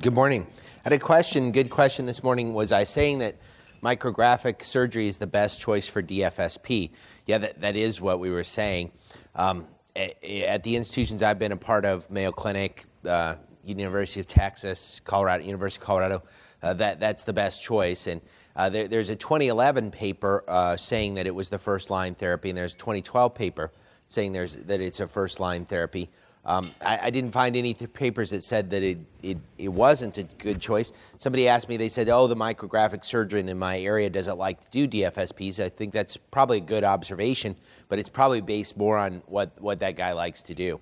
Good morning. I had a question, good question this morning. Was I saying that micrographic surgery is the best choice for DFSP? Yeah, that, that is what we were saying. Um, at the institutions I've been a part of, Mayo Clinic, uh, University of Texas, Colorado, University of Colorado, uh, that, that's the best choice. And uh, there, there's a 2011 paper uh, saying that it was the first line therapy, and there's a 2012 paper saying there's, that it's a first line therapy. Um, I, I, didn't find any papers that said that it, it, it wasn't a good choice. Somebody asked me, they said, oh, the micrographic surgeon in my area doesn't like to do DFSPs. I think that's probably a good observation, but it's probably based more on what, what that guy likes to do.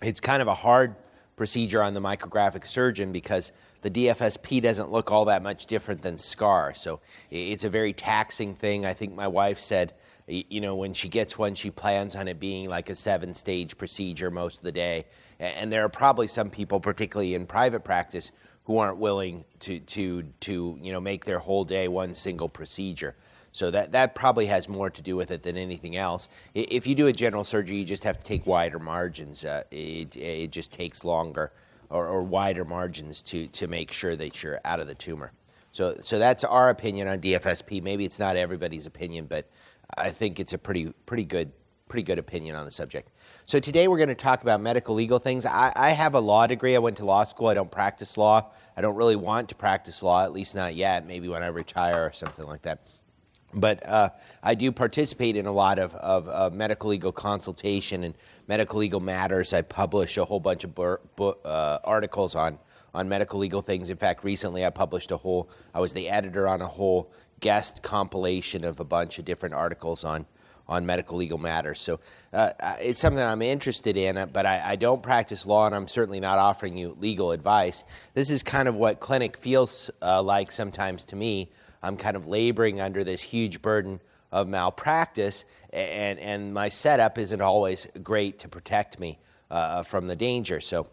It's kind of a hard procedure on the micrographic surgeon because the DFSP doesn't look all that much different than SCAR. So it's a very taxing thing. I think my wife said you know, when she gets one, she plans on it being like a seven stage procedure most of the day. And there are probably some people, particularly in private practice, who aren't willing to, to, to you know, make their whole day one single procedure. So that, that probably has more to do with it than anything else. If you do a general surgery, you just have to take wider margins. Uh, it, it just takes longer or, or wider margins to, to make sure that you're out of the tumor. So, so that's our opinion on DFSP. Maybe it's not everybody's opinion, but I think it's a pretty pretty good pretty good opinion on the subject. So today we're going to talk about medical legal things. I, I, have a law degree. I went to law school. I don't practice law. I don't really want to practice law, at least not yet. Maybe when I retire or something like that. But uh, I do participate in a lot of, of, of, medical legal consultation and medical legal matters. I publish a whole bunch of bur- bu- uh, articles on on medical legal things. In fact, recently I published a whole. I was the editor on a whole guest compilation of a bunch of different articles on on medical legal matters. So uh, it's something I'm interested in, uh, but I, I, don't practice law, and I'm certainly not offering you legal advice. This is kind of what clinic feels uh, like sometimes to me. I'm kind of laboring under this huge burden of malpractice, and, and my setup isn't always great to protect me uh, from the danger. So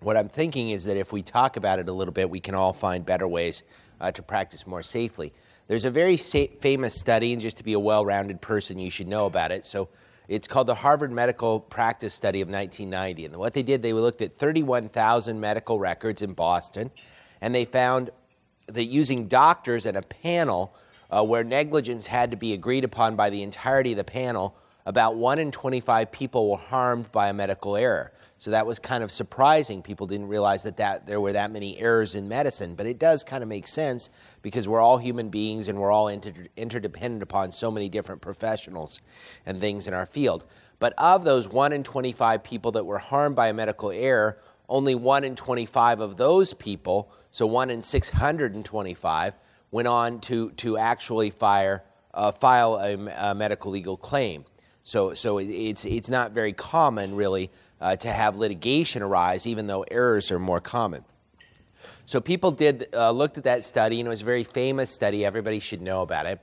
what I'm thinking is that if we talk about it a little bit, we can all find better ways uh, to practice more safely. There's a very famous study, and just to be a well rounded person, you should know about it. So it's called the Harvard Medical Practice Study of 1990. And what they did, they looked at 31,000 medical records in Boston, and they found that using doctors and a panel uh, where negligence had to be agreed upon by the entirety of the panel, about 1 in 25 people were harmed by a medical error. So that was kind of surprising. People didn't realize that, that there were that many errors in medicine. But it does kind of make sense because we're all human beings and we're all inter- interdependent upon so many different professionals and things in our field. But of those 1 in 25 people that were harmed by a medical error, only 1 in 25 of those people, so 1 in 625, went on to, to actually fire, uh, file a, a medical legal claim. So, so it's, it's not very common, really, uh, to have litigation arise, even though errors are more common. So people did uh, looked at that study, and it was a very famous study. Everybody should know about it.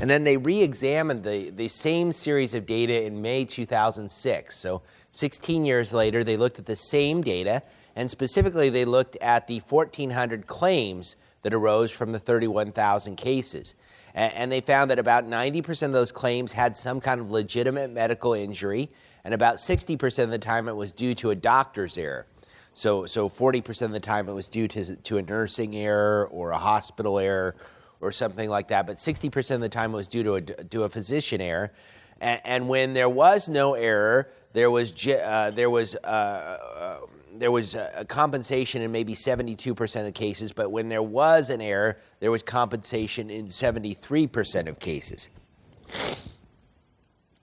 And then they re-examined the, the same series of data in May 2006. So 16 years later, they looked at the same data, and specifically they looked at the 1,400 claims that arose from the 31,000 cases. And they found that about 90% of those claims had some kind of legitimate medical injury, and about 60% of the time it was due to a doctor's error. So, so 40% of the time it was due to, to a nursing error or a hospital error or something like that, but 60% of the time it was due to a, to a physician error. And, and when there was no error, there was, uh, there was, uh, uh, there was a compensation in maybe 72% of cases, but when there was an error, there was compensation in 73% of cases.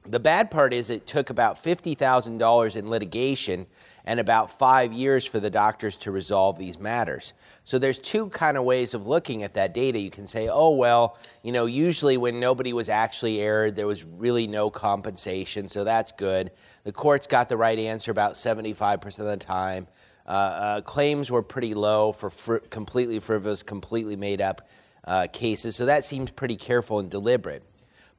The bad part is it took about $50,000 in litigation and about five years for the doctors to resolve these matters. So there's two kind of ways of looking at that data. You can say, oh, well, you know, usually when nobody was actually erred, there was really no compensation, so that's good. The courts got the right answer about 75% of the time. Uh, uh, claims were pretty low for fr- completely frivolous, completely made up uh, cases, so that seems pretty careful and deliberate.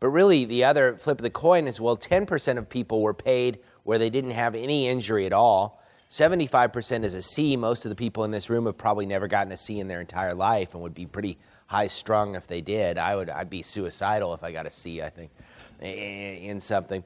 But really, the other flip of the coin is well, 10% of people were paid where they didn't have any injury at all. 75% is a C. Most of the people in this room have probably never gotten a C in their entire life and would be pretty high strung if they did. I would, I'd be suicidal if I got a C, I think, in something.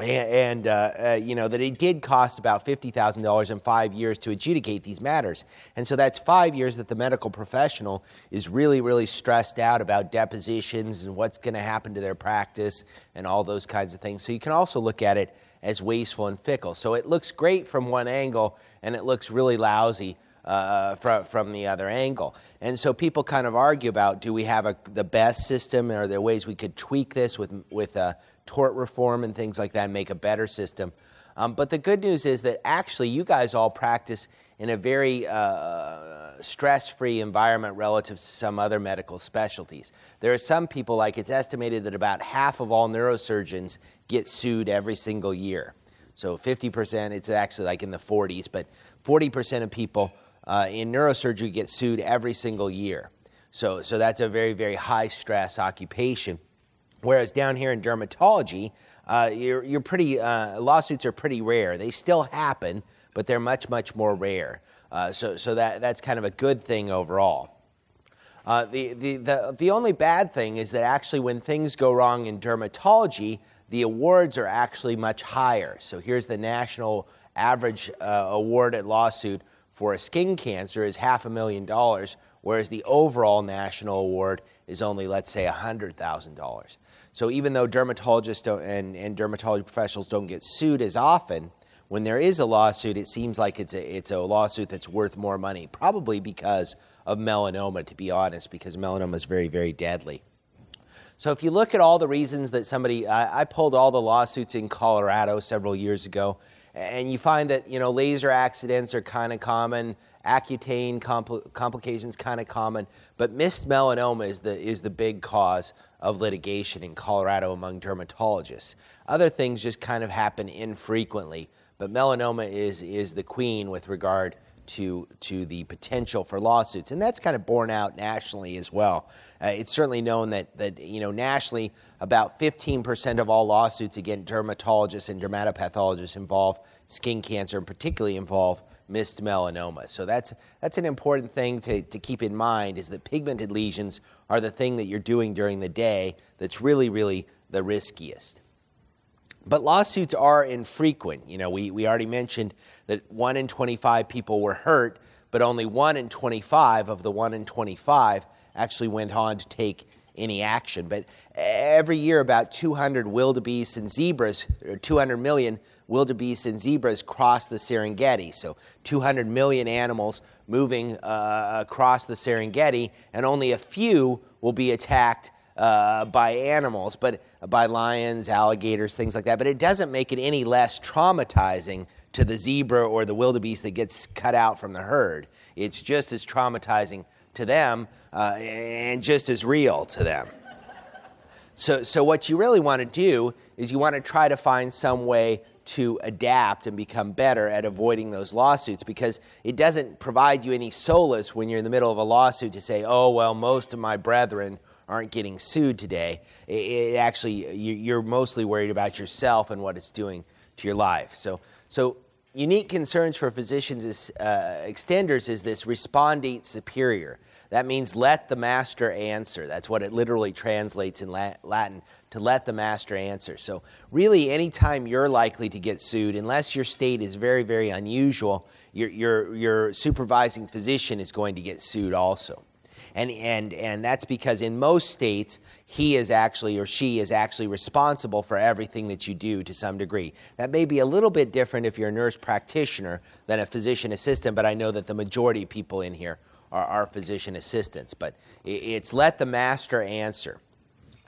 And, uh, uh, you know that it did cost about $50000 in five years to adjudicate these matters and so that's five years that the medical professional is really really stressed out about depositions and what's going to happen to their practice and all those kinds of things so you can also look at it as wasteful and fickle so it looks great from one angle and it looks really lousy uh, from, from the other angle. And so people kind of argue about do we have a, the best system? Are there ways we could tweak this with, with uh, tort reform and things like that and make a better system? Um, but the good news is that actually you guys all practice in a very uh, stress free environment relative to some other medical specialties. There are some people, like it's estimated that about half of all neurosurgeons get sued every single year. So 50%, it's actually like in the 40s, but 40% of people uh, in neurosurgery get sued every single year. So, so that's a very, very high stress occupation. Whereas down here in dermatology, uh, you're, you're pretty, uh, lawsuits are pretty rare. They still happen, but they're much, much more rare. Uh, so so that, that's kind of a good thing overall. Uh, the, the, the, the only bad thing is that actually, when things go wrong in dermatology, the awards are actually much higher. So here's the national average uh, award at lawsuit for a skin cancer is half a million dollars, whereas the overall national award is only, let's say, $100,000. So even though dermatologists and, and dermatology professionals don't get sued as often, when there is a lawsuit, it seems like it's a, it's a lawsuit that's worth more money, probably because of melanoma, to be honest, because melanoma is very, very deadly. So if you look at all the reasons that somebody, I, I pulled all the lawsuits in Colorado several years ago, and you find that you know laser accidents are kind of common accutane compl- complications kind of common but missed melanoma is the, is the big cause of litigation in colorado among dermatologists other things just kind of happen infrequently but melanoma is, is the queen with regard to, to the potential for lawsuits. And that's kind of borne out nationally as well. Uh, it's certainly known that, that, you know, nationally, about 15% of all lawsuits against dermatologists and dermatopathologists involve skin cancer and particularly involve missed melanoma. So that's, that's an important thing to, to keep in mind is that pigmented lesions are the thing that you're doing during the day that's really, really the riskiest. But lawsuits are infrequent. You know, we, we already mentioned that 1 in 25 people were hurt, but only 1 in 25 of the 1 in 25 actually went on to take any action. But every year, about 200 wildebeests and zebras, or 200 million wildebeests and zebras cross the Serengeti. So 200 million animals moving uh, across the Serengeti, and only a few will be attacked uh, by animals, but by lions, alligators, things like that. But it doesn't make it any less traumatizing to the zebra or the wildebeest that gets cut out from the herd. It's just as traumatizing to them uh, and just as real to them. So, so what you really want to do is you want to try to find some way to adapt and become better at avoiding those lawsuits because it doesn't provide you any solace when you're in the middle of a lawsuit to say, oh, well, most of my brethren aren't getting sued today. It, actually, you're mostly worried about yourself and what it's doing to your life. So, so unique concerns for physicians is, uh, extenders is this respondeat superior. That means let the master answer. That's what it literally translates in Latin to let the master answer. So, really, anytime you're likely to get sued, unless your state is very, very unusual, your, your, your supervising physician is going to get sued also. And, and, and that's because in most states, he is actually or she is actually responsible for everything that you do to some degree. That may be a little bit different if you're a nurse practitioner than a physician assistant, but I know that the majority of people in here are, are physician assistants. But it's let the master answer.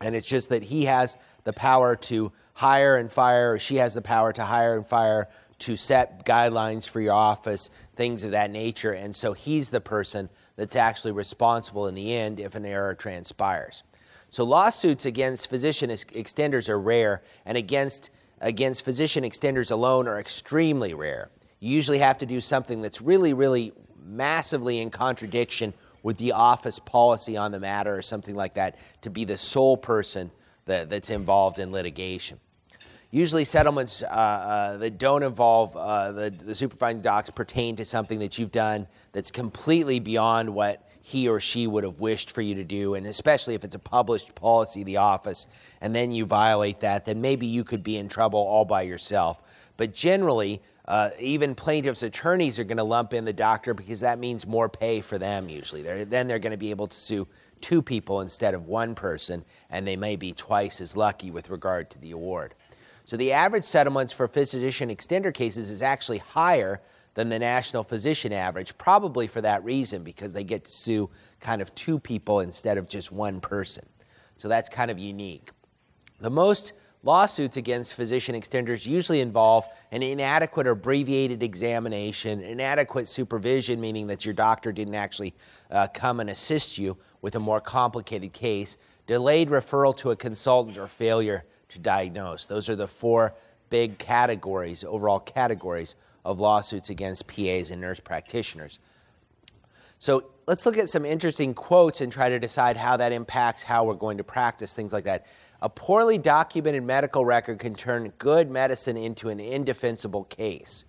And it's just that he has the power to hire and fire, she has the power to hire and fire, to set guidelines for your office, things of that nature. And so he's the person that's actually responsible in the end if an error transpires. So lawsuits against physician ex- extenders are rare, and against, against physician extenders alone are extremely rare. You usually have to do something that's really, really massively in contradiction with the office policy on the matter or something like that to be the sole person that, that's involved in litigation. Usually, settlements uh, uh, that don't involve uh, the, the supervising docs pertain to something that you've done that's completely beyond what he or she would have wished for you to do, and especially if it's a published policy of the office, and then you violate that, then maybe you could be in trouble all by yourself. But generally, uh, even plaintiffs' attorneys are going to lump in the doctor because that means more pay for them usually. They're, then they're going to be able to sue two people instead of one person, and they may be twice as lucky with regard to the award. So the average settlements for physician extender cases is actually higher than the national physician average, probably for that reason, because they get to sue kind of two people instead of just one person. So that's kind of unique. The most lawsuits against physician extenders usually involve an inadequate or abbreviated examination, inadequate supervision, meaning that your doctor didn't actually uh, come and assist you with a more complicated case, delayed referral to a consultant, or failure to diagnose. Those are the four big categories, overall categories of lawsuits against PAs and nurse practitioners. So let's look at some interesting quotes and try to decide how that impacts how we're going to practice things like that. A poorly documented medical record can turn good medicine into an indefensible case.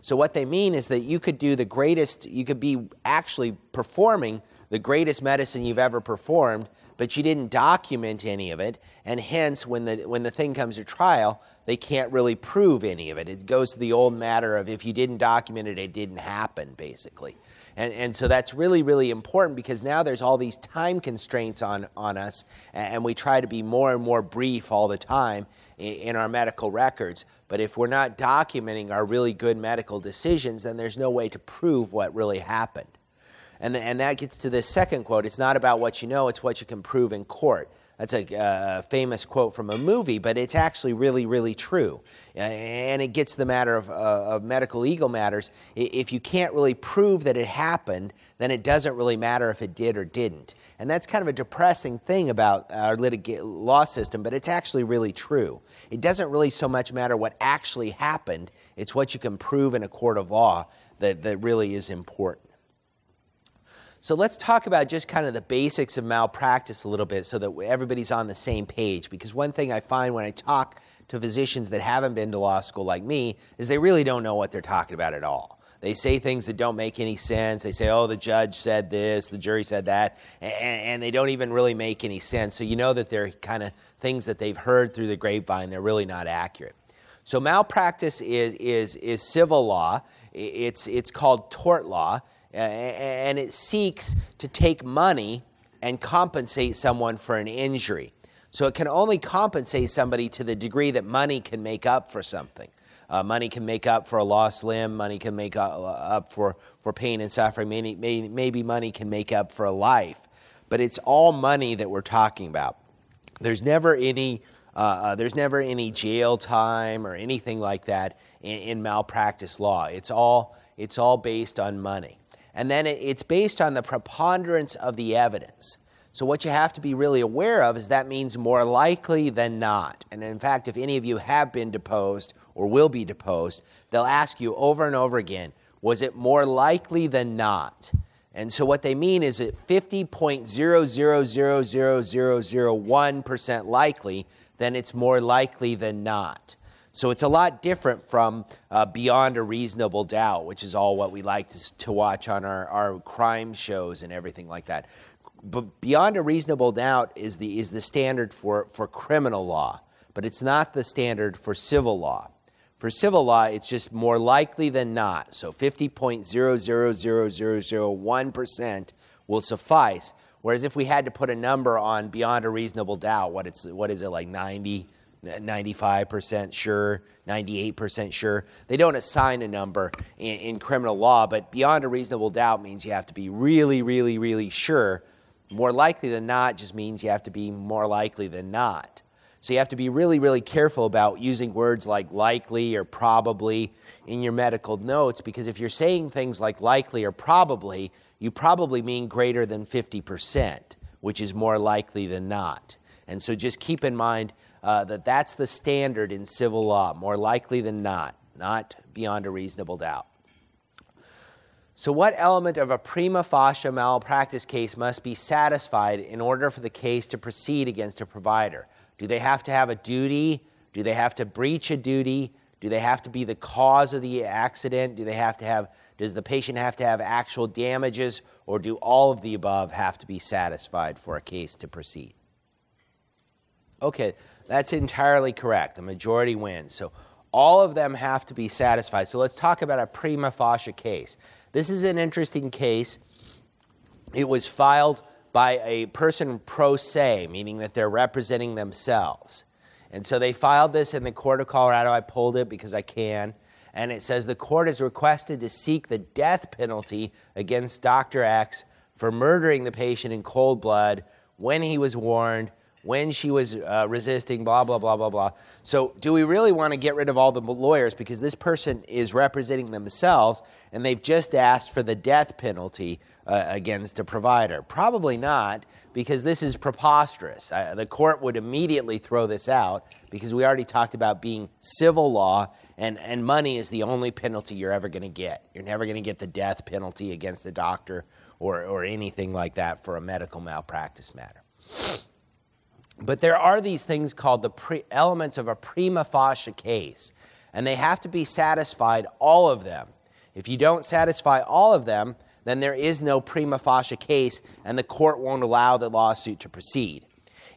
So, what they mean is that you could do the greatest, you could be actually performing the greatest medicine you've ever performed, but you didn't document any of it, and hence, when the, when the thing comes to trial, they can't really prove any of it. It goes to the old matter of if you didn't document it, it didn't happen, basically. And, and so that's really, really important because now there's all these time constraints on, on us, and we try to be more and more brief all the time in, in our medical records. But if we're not documenting our really good medical decisions, then there's no way to prove what really happened. And, and that gets to this second quote it's not about what you know, it's what you can prove in court. That's a uh, famous quote from a movie, but it's actually really, really true. And it gets the matter of, uh, of, medical legal matters. If you can't really prove that it happened, then it doesn't really matter if it did or didn't. And that's kind of a depressing thing about our litig- law system, but it's actually really true. It doesn't really so much matter what actually happened, it's what you can prove in a court of law that, that really is important. So let's talk about just kind of the basics of malpractice a little bit so that everybody's on the same page. Because one thing I find when I talk to physicians that haven't been to law school like me is they really don't know what they're talking about at all. They say things that don't make any sense. They say, oh, the judge said this, the jury said that, and, and they don't even really make any sense. So you know that they're kind of things that they've heard through the grapevine, they're really not accurate. So malpractice is, is, is civil law, it's, it's called tort law and it seeks to take money and compensate someone for an injury. So it can only compensate somebody to the degree that money can make up for something. Uh, money can make up for a lost limb, money can make up for, for pain and suffering, maybe, maybe money can make up for a life. But it's all money that we're talking about. There's never any, uh, uh, there's never any jail time or anything like that in, in malpractice law. It's all, it's all based on money. And then it's based on the preponderance of the evidence. So, what you have to be really aware of is that means more likely than not. And in fact, if any of you have been deposed or will be deposed, they'll ask you over and over again was it more likely than not? And so, what they mean is that 50.0000001% likely, then it's more likely than not. So it's a lot different from uh, Beyond a Reasonable Doubt, which is all what we like to, to watch on our, our crime shows and everything like that. But Beyond a Reasonable Doubt is the, is the standard for, for criminal law, but it's not the standard for civil law. For civil law, it's just more likely than not. So 50.0000001% will suffice. Whereas if we had to put a number on beyond a reasonable doubt, what, it's, what is it, like 90, 95% sure, 98% sure. They don't assign a number in, in, criminal law, but beyond a reasonable doubt means you have to be really, really, really sure. More likely than not just means you have to be more likely than not. So you have to be really, really careful about using words like likely or probably in your medical notes because if you're saying things like likely or probably, you probably mean greater than 50%, which is more likely than not. And so just keep in mind uh, that that's the standard in civil law, more likely than not, not beyond a reasonable doubt. So, what element of a prima facie malpractice case must be satisfied in order for the case to proceed against a provider? Do they have to have a duty? Do they have to breach a duty? Do they have to be the cause of the accident? Do they have to have Does the patient have to have actual damages, or do all of the above have to be satisfied for a case to proceed? Okay, that's entirely correct. The majority wins. So all of them have to be satisfied. So let's talk about a prima facie case. This is an interesting case. It was filed by a person pro se, meaning that they're representing themselves. And so they filed this in the court of Colorado. I pulled it because I can. And it says the court is requested to seek the death penalty against Dr. X for murdering the patient in cold blood when he was warned when she was uh, resisting, blah, blah, blah, blah, blah. So, do we really want to get rid of all the lawyers because this person is representing themselves and they've just asked for the death penalty uh, against a provider? Probably not because this is preposterous. The court would immediately throw this out because we already talked about being civil law and, and money is the only penalty you're ever going to get. You're never going to get the death penalty against a doctor or, or anything like that for a medical malpractice matter. But there are these things called the pre- elements of a prima facie case, and they have to be satisfied, all of them. If you don't satisfy all of them, then there is no prima facie case, and the court won't allow the lawsuit to proceed.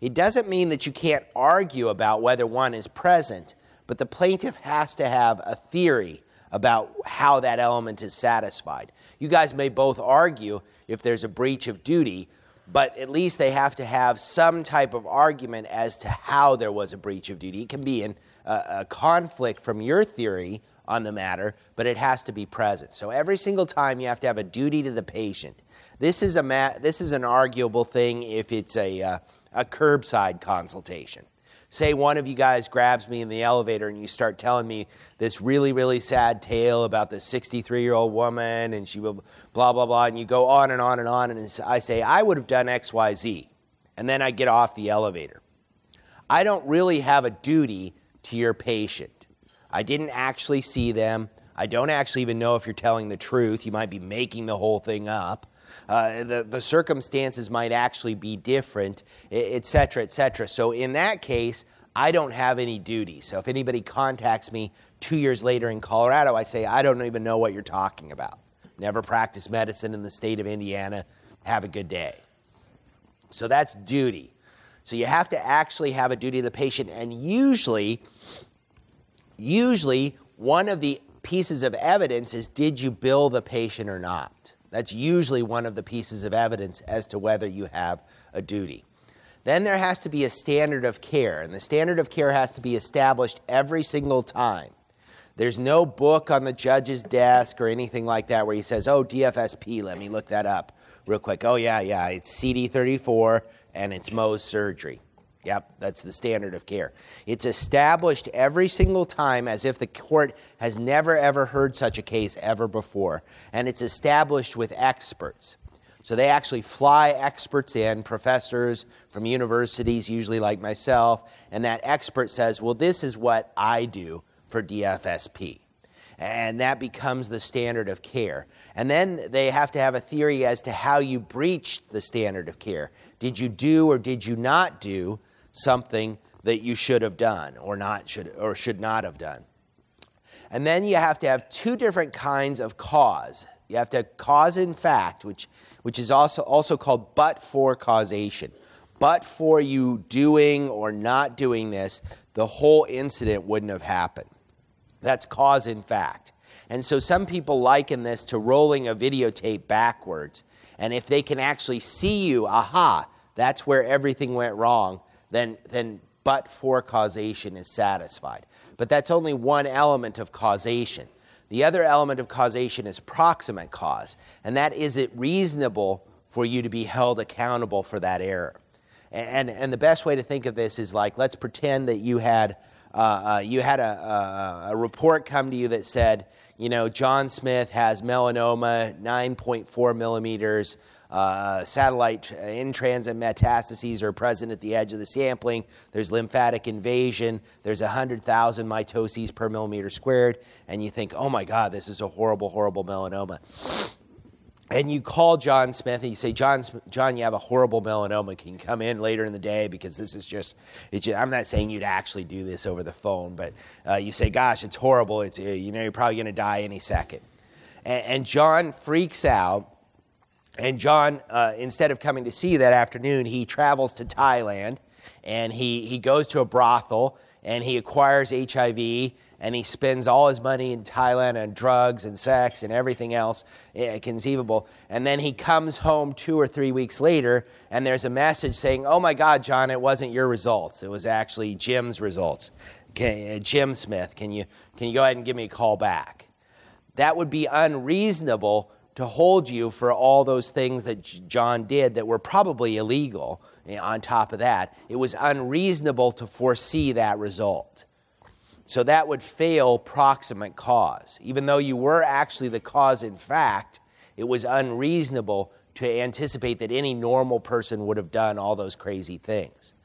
It doesn't mean that you can't argue about whether one is present, but the plaintiff has to have a theory about how that element is satisfied. You guys may both argue if there's a breach of duty, but at least they have to have some type of argument as to how there was a breach of duty. It can be in a, conflict from your theory on the matter, but it has to be present. So every single time you have to have a duty to the patient. This is a ma- this is an arguable thing if it's a uh, a curbside consultation say one of you guys grabs me in the elevator and you start telling me this really, really sad tale about this 63 year old woman and she will blah, blah, blah, and you go on and on and on, and I say, I would have done X, Y, Z. And then I get off the elevator. I don't really have a duty to your patient. I didn't actually see them. I don't actually even know if you're telling the truth. You might be making the whole thing up. Uh, the, the circumstances might actually be different, et cetera, et cetera. So in that case, I don't have any duty. So if anybody contacts me two years later in Colorado, I say, I don't even know what you're talking about. Never practiced medicine in the state of Indiana. Have a good day. So that's duty. So you have to actually have a duty to the patient, and usually, usually one of the pieces of evidence is did you bill the patient or not? That's usually one of the pieces of evidence as to whether you have a duty. Then there has to be a standard of care, and the standard of care has to be established every single time. There's no book on the judge's desk or anything like that where he says, Oh, DFSP, let me look that up real quick. Oh, yeah, yeah, it's CD34 and it's Mohs surgery. Yep, that's the standard of care. It's established every single time as if the court has never ever heard such a case ever before. And it's established with experts. So they actually fly experts in, professors from universities, usually like myself, and that expert says, Well, this is what I do for DFSP. And that becomes the standard of care. And then they have to have a theory as to how you breached the standard of care. Did you do or did you not do something that you should have done or not should or should not have done. And then you have to have two different kinds of cause. You have to have cause in fact, which, which is also, also called but for causation. But for you doing or not doing this, the whole incident wouldn't have happened. That's cause in fact. And so some people liken this to rolling a videotape backwards. And if they can actually see you, aha, that's where everything went wrong, then, then but for causation is satisfied. But that's only one element of causation. The other element of causation is proximate cause, and that is it reasonable for you to be held accountable for that error. And, and the best way to think of this is like, let's pretend that you had, uh, uh, you had a, a, a report come to you that said, you know, John Smith has melanoma, 9.4 millimeters, uh, satellite in transit metastases are present at the edge of the sampling. There's lymphatic invasion. There's 100,000 mitoses per millimeter squared. And you think, oh my God, this is a horrible, horrible melanoma. And you call John Smith and you say, John, John, you have a horrible melanoma. Can you come in later in the day? Because this is just, just I'm not saying you'd actually do this over the phone, but uh, you say, gosh, it's horrible. It's, uh, you know, you're probably going to die any second. And, and John freaks out. And John, uh, instead of coming to see you that afternoon, he travels to Thailand and he, he goes to a brothel and he acquires HIV and he spends all his money in Thailand on drugs and sex and everything else eh, conceivable. And then he comes home two or three weeks later, and there's a message saying, Oh my God, John, it wasn't your results. It was actually Jim's results. Uh, Jim Smith, can you, can you go ahead and give me a call back? That would be unreasonable to hold you for all those things that John did that were probably illegal eh, on top of that. It was unreasonable to foresee that result. So that would fail proximate cause. Even though you were actually the cause in fact, it was unreasonable to anticipate that any normal person would have done all those crazy things.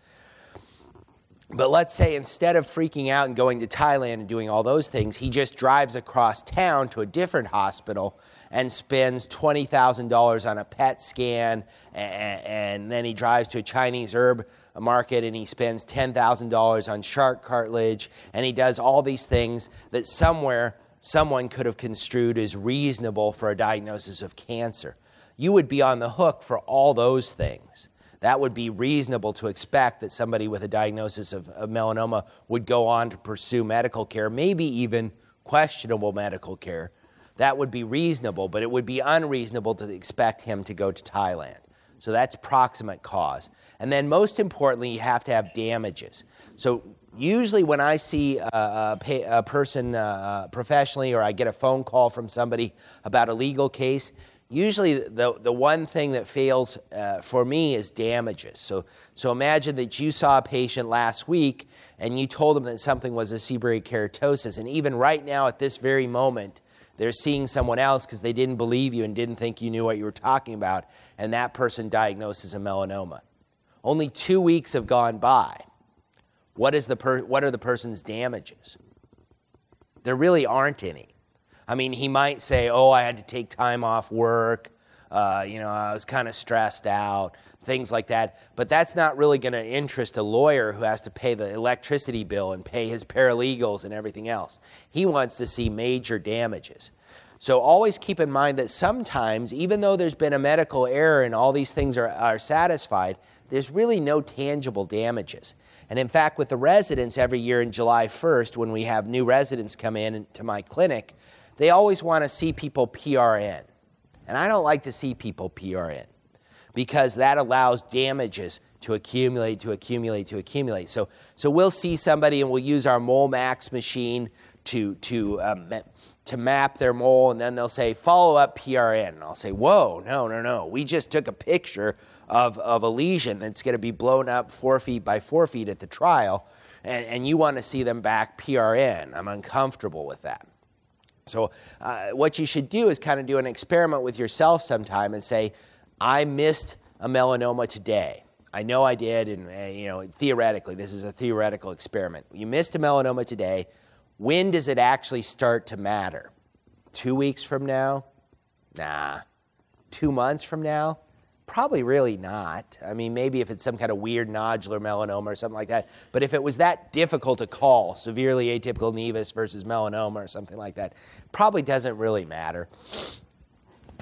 But let's say instead of freaking out and going to Thailand and doing all those things, he just drives across town to a different hospital and spends $20,000 on a PET scan, and, and, then he drives to a Chinese herb market and he spends $10,000 on shark cartilage, and he does all these things that somewhere someone could have construed as reasonable for a diagnosis of cancer. You would be on the hook for all those things. That would be reasonable to expect that somebody with a diagnosis of, of melanoma would go on to pursue medical care, maybe even questionable medical care. That would be reasonable, but it would be unreasonable to expect him to go to Thailand. So that's proximate cause. And then, most importantly, you have to have damages. So, usually, when I see a, a, a person uh, professionally or I get a phone call from somebody about a legal case, usually the, the one thing that fails uh, for me is damages. So, so, imagine that you saw a patient last week and you told them that something was a seborrheic keratosis, and even right now at this very moment, they're seeing someone else because they didn't believe you and didn't think you knew what you were talking about, and that person diagnoses a melanoma. Only two weeks have gone by. What, is the per- what are the person's damages? There really aren't any. I mean, he might say, Oh, I had to take time off work. Uh, you know, I was kind of stressed out, things like that. But that's not really going to interest a lawyer who has to pay the electricity bill and pay his paralegals and everything else. He wants to see major damages. So always keep in mind that sometimes, even though there's been a medical error and all these things are, are satisfied, there's really no tangible damages. And in fact, with the residents every year in July 1st, when we have new residents come in to my clinic, they always want to see people PRN. And I don't like to see people PRN because that allows damages to accumulate, to accumulate, to accumulate. So, so we'll see somebody and we'll use our MoleMax machine to, to, um, to map their mole, and then they'll say, follow up PRN. And I'll say, whoa, no, no, no. We just took a picture of, of a lesion that's going to be blown up four feet by four feet at the trial, and, and you want to see them back PRN. I'm uncomfortable with that. So, uh, what you should do is kind of do an experiment with yourself sometime and say, I missed a melanoma today. I know I did, and uh, you know, theoretically, this is a theoretical experiment. You missed a melanoma today. When does it actually start to matter? Two weeks from now? Nah. Two months from now? Probably really not. I mean, maybe if it's some kind of weird nodular melanoma or something like that. But if it was that difficult to call, severely atypical nevus versus melanoma or something like that, probably doesn't really matter.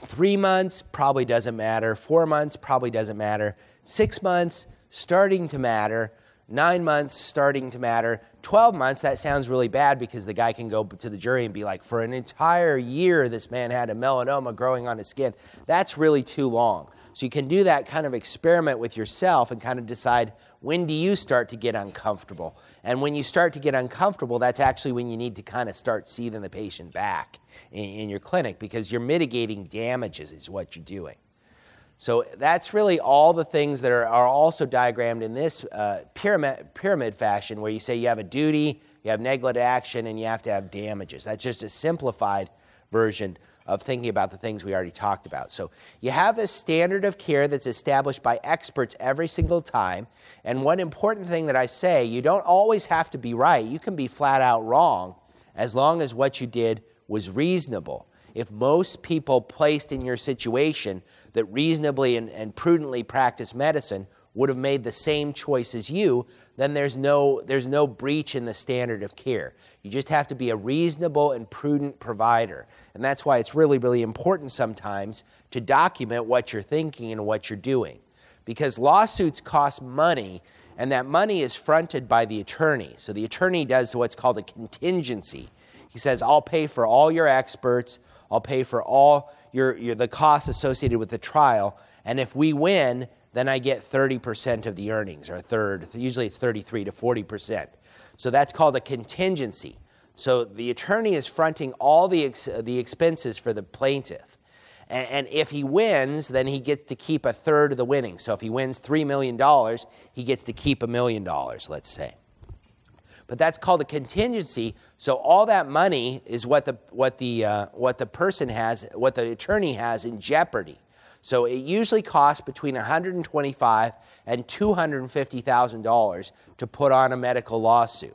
Three months probably doesn't matter. Four months probably doesn't matter. Six months starting to matter. Nine months starting to matter. 12 months, that sounds really bad because the guy can go to the jury and be like, for an entire year, this man had a melanoma growing on his skin. That's really too long. So you can do that kind of experiment with yourself and kind of decide when do you start to get uncomfortable. And when you start to get uncomfortable, that's actually when you need to kind of start seething the patient back in, in your clinic because you're mitigating damages is what you're doing. So that's really all the things that are, are also diagrammed in this uh, pyramid, pyramid fashion where you say you have a duty, you have negligent action, and you have to have damages. That's just a simplified version of thinking about the things we already talked about. So you have this standard of care that's established by experts every single time. And one important thing that I say, you don't always have to be right. You can be flat out wrong as long as what you did was reasonable. If most people placed in your situation that reasonably and, and prudently practice medicine would have made the same choice as you, then there's no, there's no breach in the standard of care. You just have to be a reasonable and prudent provider. And that's why it's really, really important sometimes to document what you're thinking and what you're doing. Because lawsuits cost money, and that money is fronted by the attorney. So the attorney does what's called a contingency. He says, I'll pay for all your experts, I'll pay for all your, your the costs associated with the trial, and if we win, then I get 30% of the earnings, or a third. Usually it's 33 to 40%. So that's called a contingency. So the attorney is fronting all the, ex- the expenses for the plaintiff. And, and if he wins, then he gets to keep a third of the winnings. So if he wins $3 million, he gets to keep a million dollars, let's say. But that's called a contingency. So all that money is what the, what the, uh, what the person has, what the attorney has in jeopardy. So it usually costs between $125 and $250,000 to put on a medical lawsuit.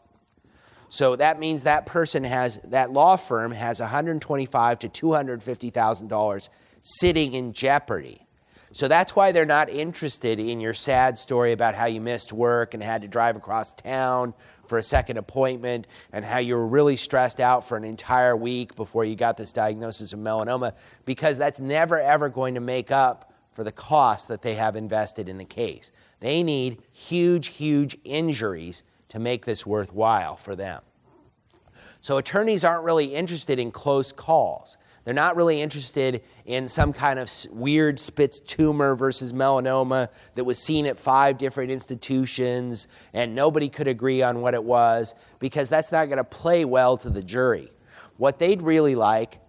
So that means that person has that law firm has $125 to $250,000 sitting in jeopardy. So that's why they're not interested in your sad story about how you missed work and had to drive across town for a second appointment and how you were really stressed out for an entire week before you got this diagnosis of melanoma because that's never ever going to make up for the cost that they have invested in the case. They need huge, huge injuries to make this worthwhile for them. So attorneys aren't really interested in close calls. They're not really interested in some kind of weird Spitz tumor versus melanoma that was seen at five different institutions and nobody could agree on what it was because that's not going to play well to the jury. What they'd really like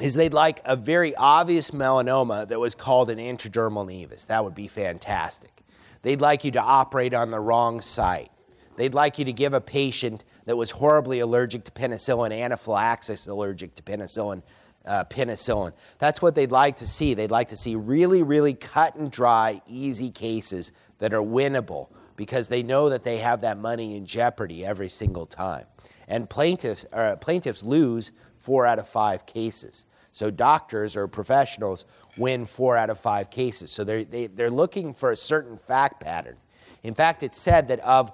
is they'd like a very obvious melanoma that was called an intradermal nevus. That would be fantastic. They'd like you to operate on the wrong site. They'd like you to give a patient that was horribly allergic to penicillin, anaphylaxis allergic to penicillin, uh, penicillin. That's what they'd like to see. They'd like to see really, really cut and dry, easy cases that are winnable because they know that they have that money in jeopardy every single time. And plaintiffs, uh, plaintiffs lose four out of five cases. So doctors or professionals win four out of five cases. So they're, they, are they are looking for a certain fact pattern. In fact, it's said that of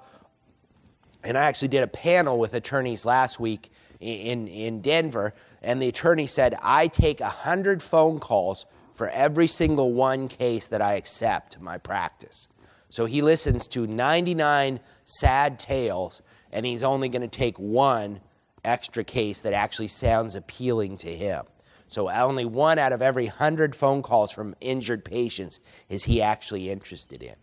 and I actually did a panel with attorneys last week in, in Denver, and the attorney said, I take 100 phone calls for every single one case that I accept my practice. So he listens to 99 sad tales, and he's only going to take one extra case that actually sounds appealing to him. So only one out of every 100 phone calls from injured patients is he actually interested in.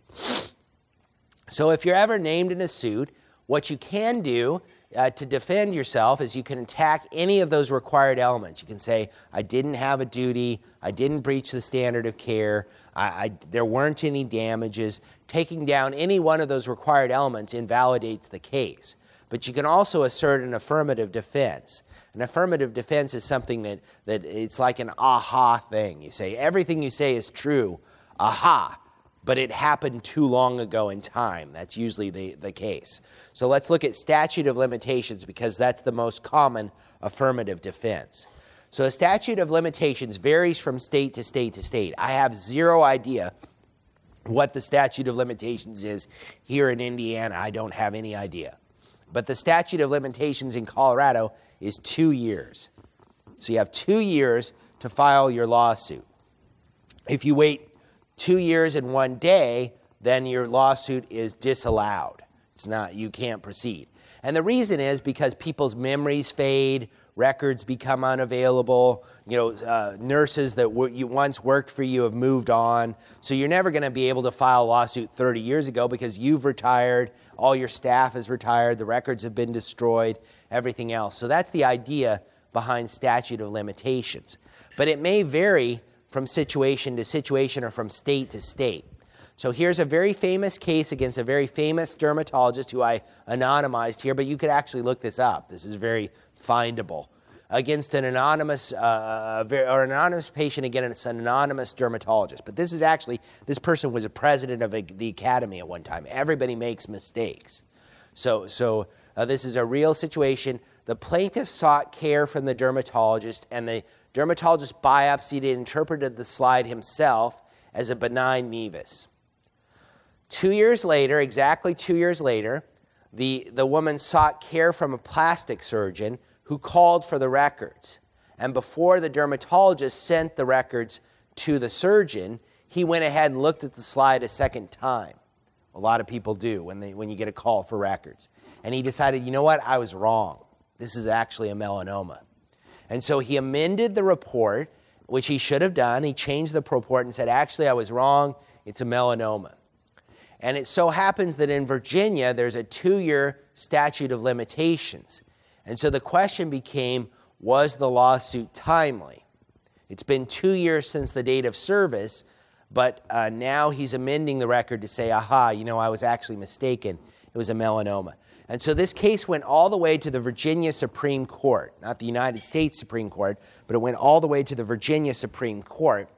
So if you're ever named in a suit, what you can do uh, to defend yourself is you can attack any of those required elements. You can say, I didn't have a duty, I didn't breach the standard of care, I, I, there weren't any damages. Taking down any one of those required elements invalidates the case. But you can also assert an affirmative defense. An affirmative defense is something that, that it's like an aha thing. You say, everything you say is true, aha but it happened too long ago in time. That's usually the, the case. So let's look at statute of limitations because that's the most common affirmative defense. So a statute of limitations varies from state to state to state. I have zero idea what the statute of limitations is here in Indiana. I don't have any idea. But the statute of limitations in Colorado is two years. So you have two years to file your lawsuit. If you wait two years and one day, then your lawsuit is disallowed. It's not, you can't proceed. And the reason is because people's memories fade, records become unavailable. You know, uh, nurses that w- you once worked for you have moved on. So you're never going to be able to file a lawsuit 30 years ago because you've retired, all your staff is retired, the records have been destroyed, everything else. So that's the idea behind statute of limitations. But it may vary from situation to situation or from state to state. So here's a very famous case against a very famous dermatologist who I anonymized here, but you could actually look this up. This is very findable. Against an anonymous uh, or an anonymous patient against an anonymous dermatologist. But this is actually this person was a president of a, the academy at one time. Everybody makes mistakes. So so uh, this is a real situation. The plaintiff sought care from the dermatologist, and the dermatologist biopsied and interpreted the slide himself as a benign nevus. Two years later, exactly two years later, the, the woman sought care from a plastic surgeon who called for the records. And before the dermatologist sent the records to the surgeon, he went ahead and looked at the slide a second time. A lot of people do when, they, when you get a call for records. And he decided, you know what, I was wrong. This is actually a melanoma. And so he amended the report, which he should have done. He changed the report and said, actually, I was wrong. It's a melanoma. And it so happens that in Virginia, there's a two year statute of limitations. And so the question became was the lawsuit timely? It's been two years since the date of service, but uh, now he's amending the record to say, aha, you know, I was actually mistaken. It was a melanoma. And so this case went all the way to the Virginia Supreme Court, not the United States Supreme Court, but it went all the way to the Virginia Supreme Court.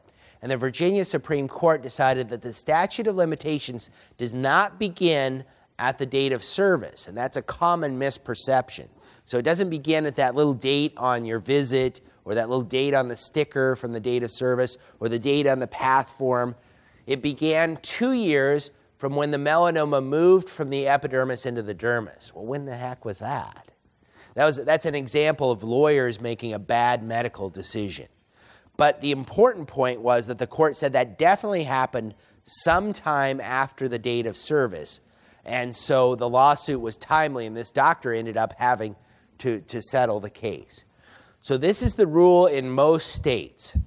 And the Virginia Supreme Court decided that the statute of limitations does not begin at the date of service. And that's a common misperception. So it doesn't begin at that little date on your visit or that little date on the sticker from the date of service or the date on the path form. It began two years from when the melanoma moved from the epidermis into the dermis. Well, when the heck was that? that was, that's an example of lawyers making a bad medical decision. But the important point was that the court said that definitely happened sometime after the date of service. And so the lawsuit was timely, and this doctor ended up having to, to settle the case. So, this is the rule in most states.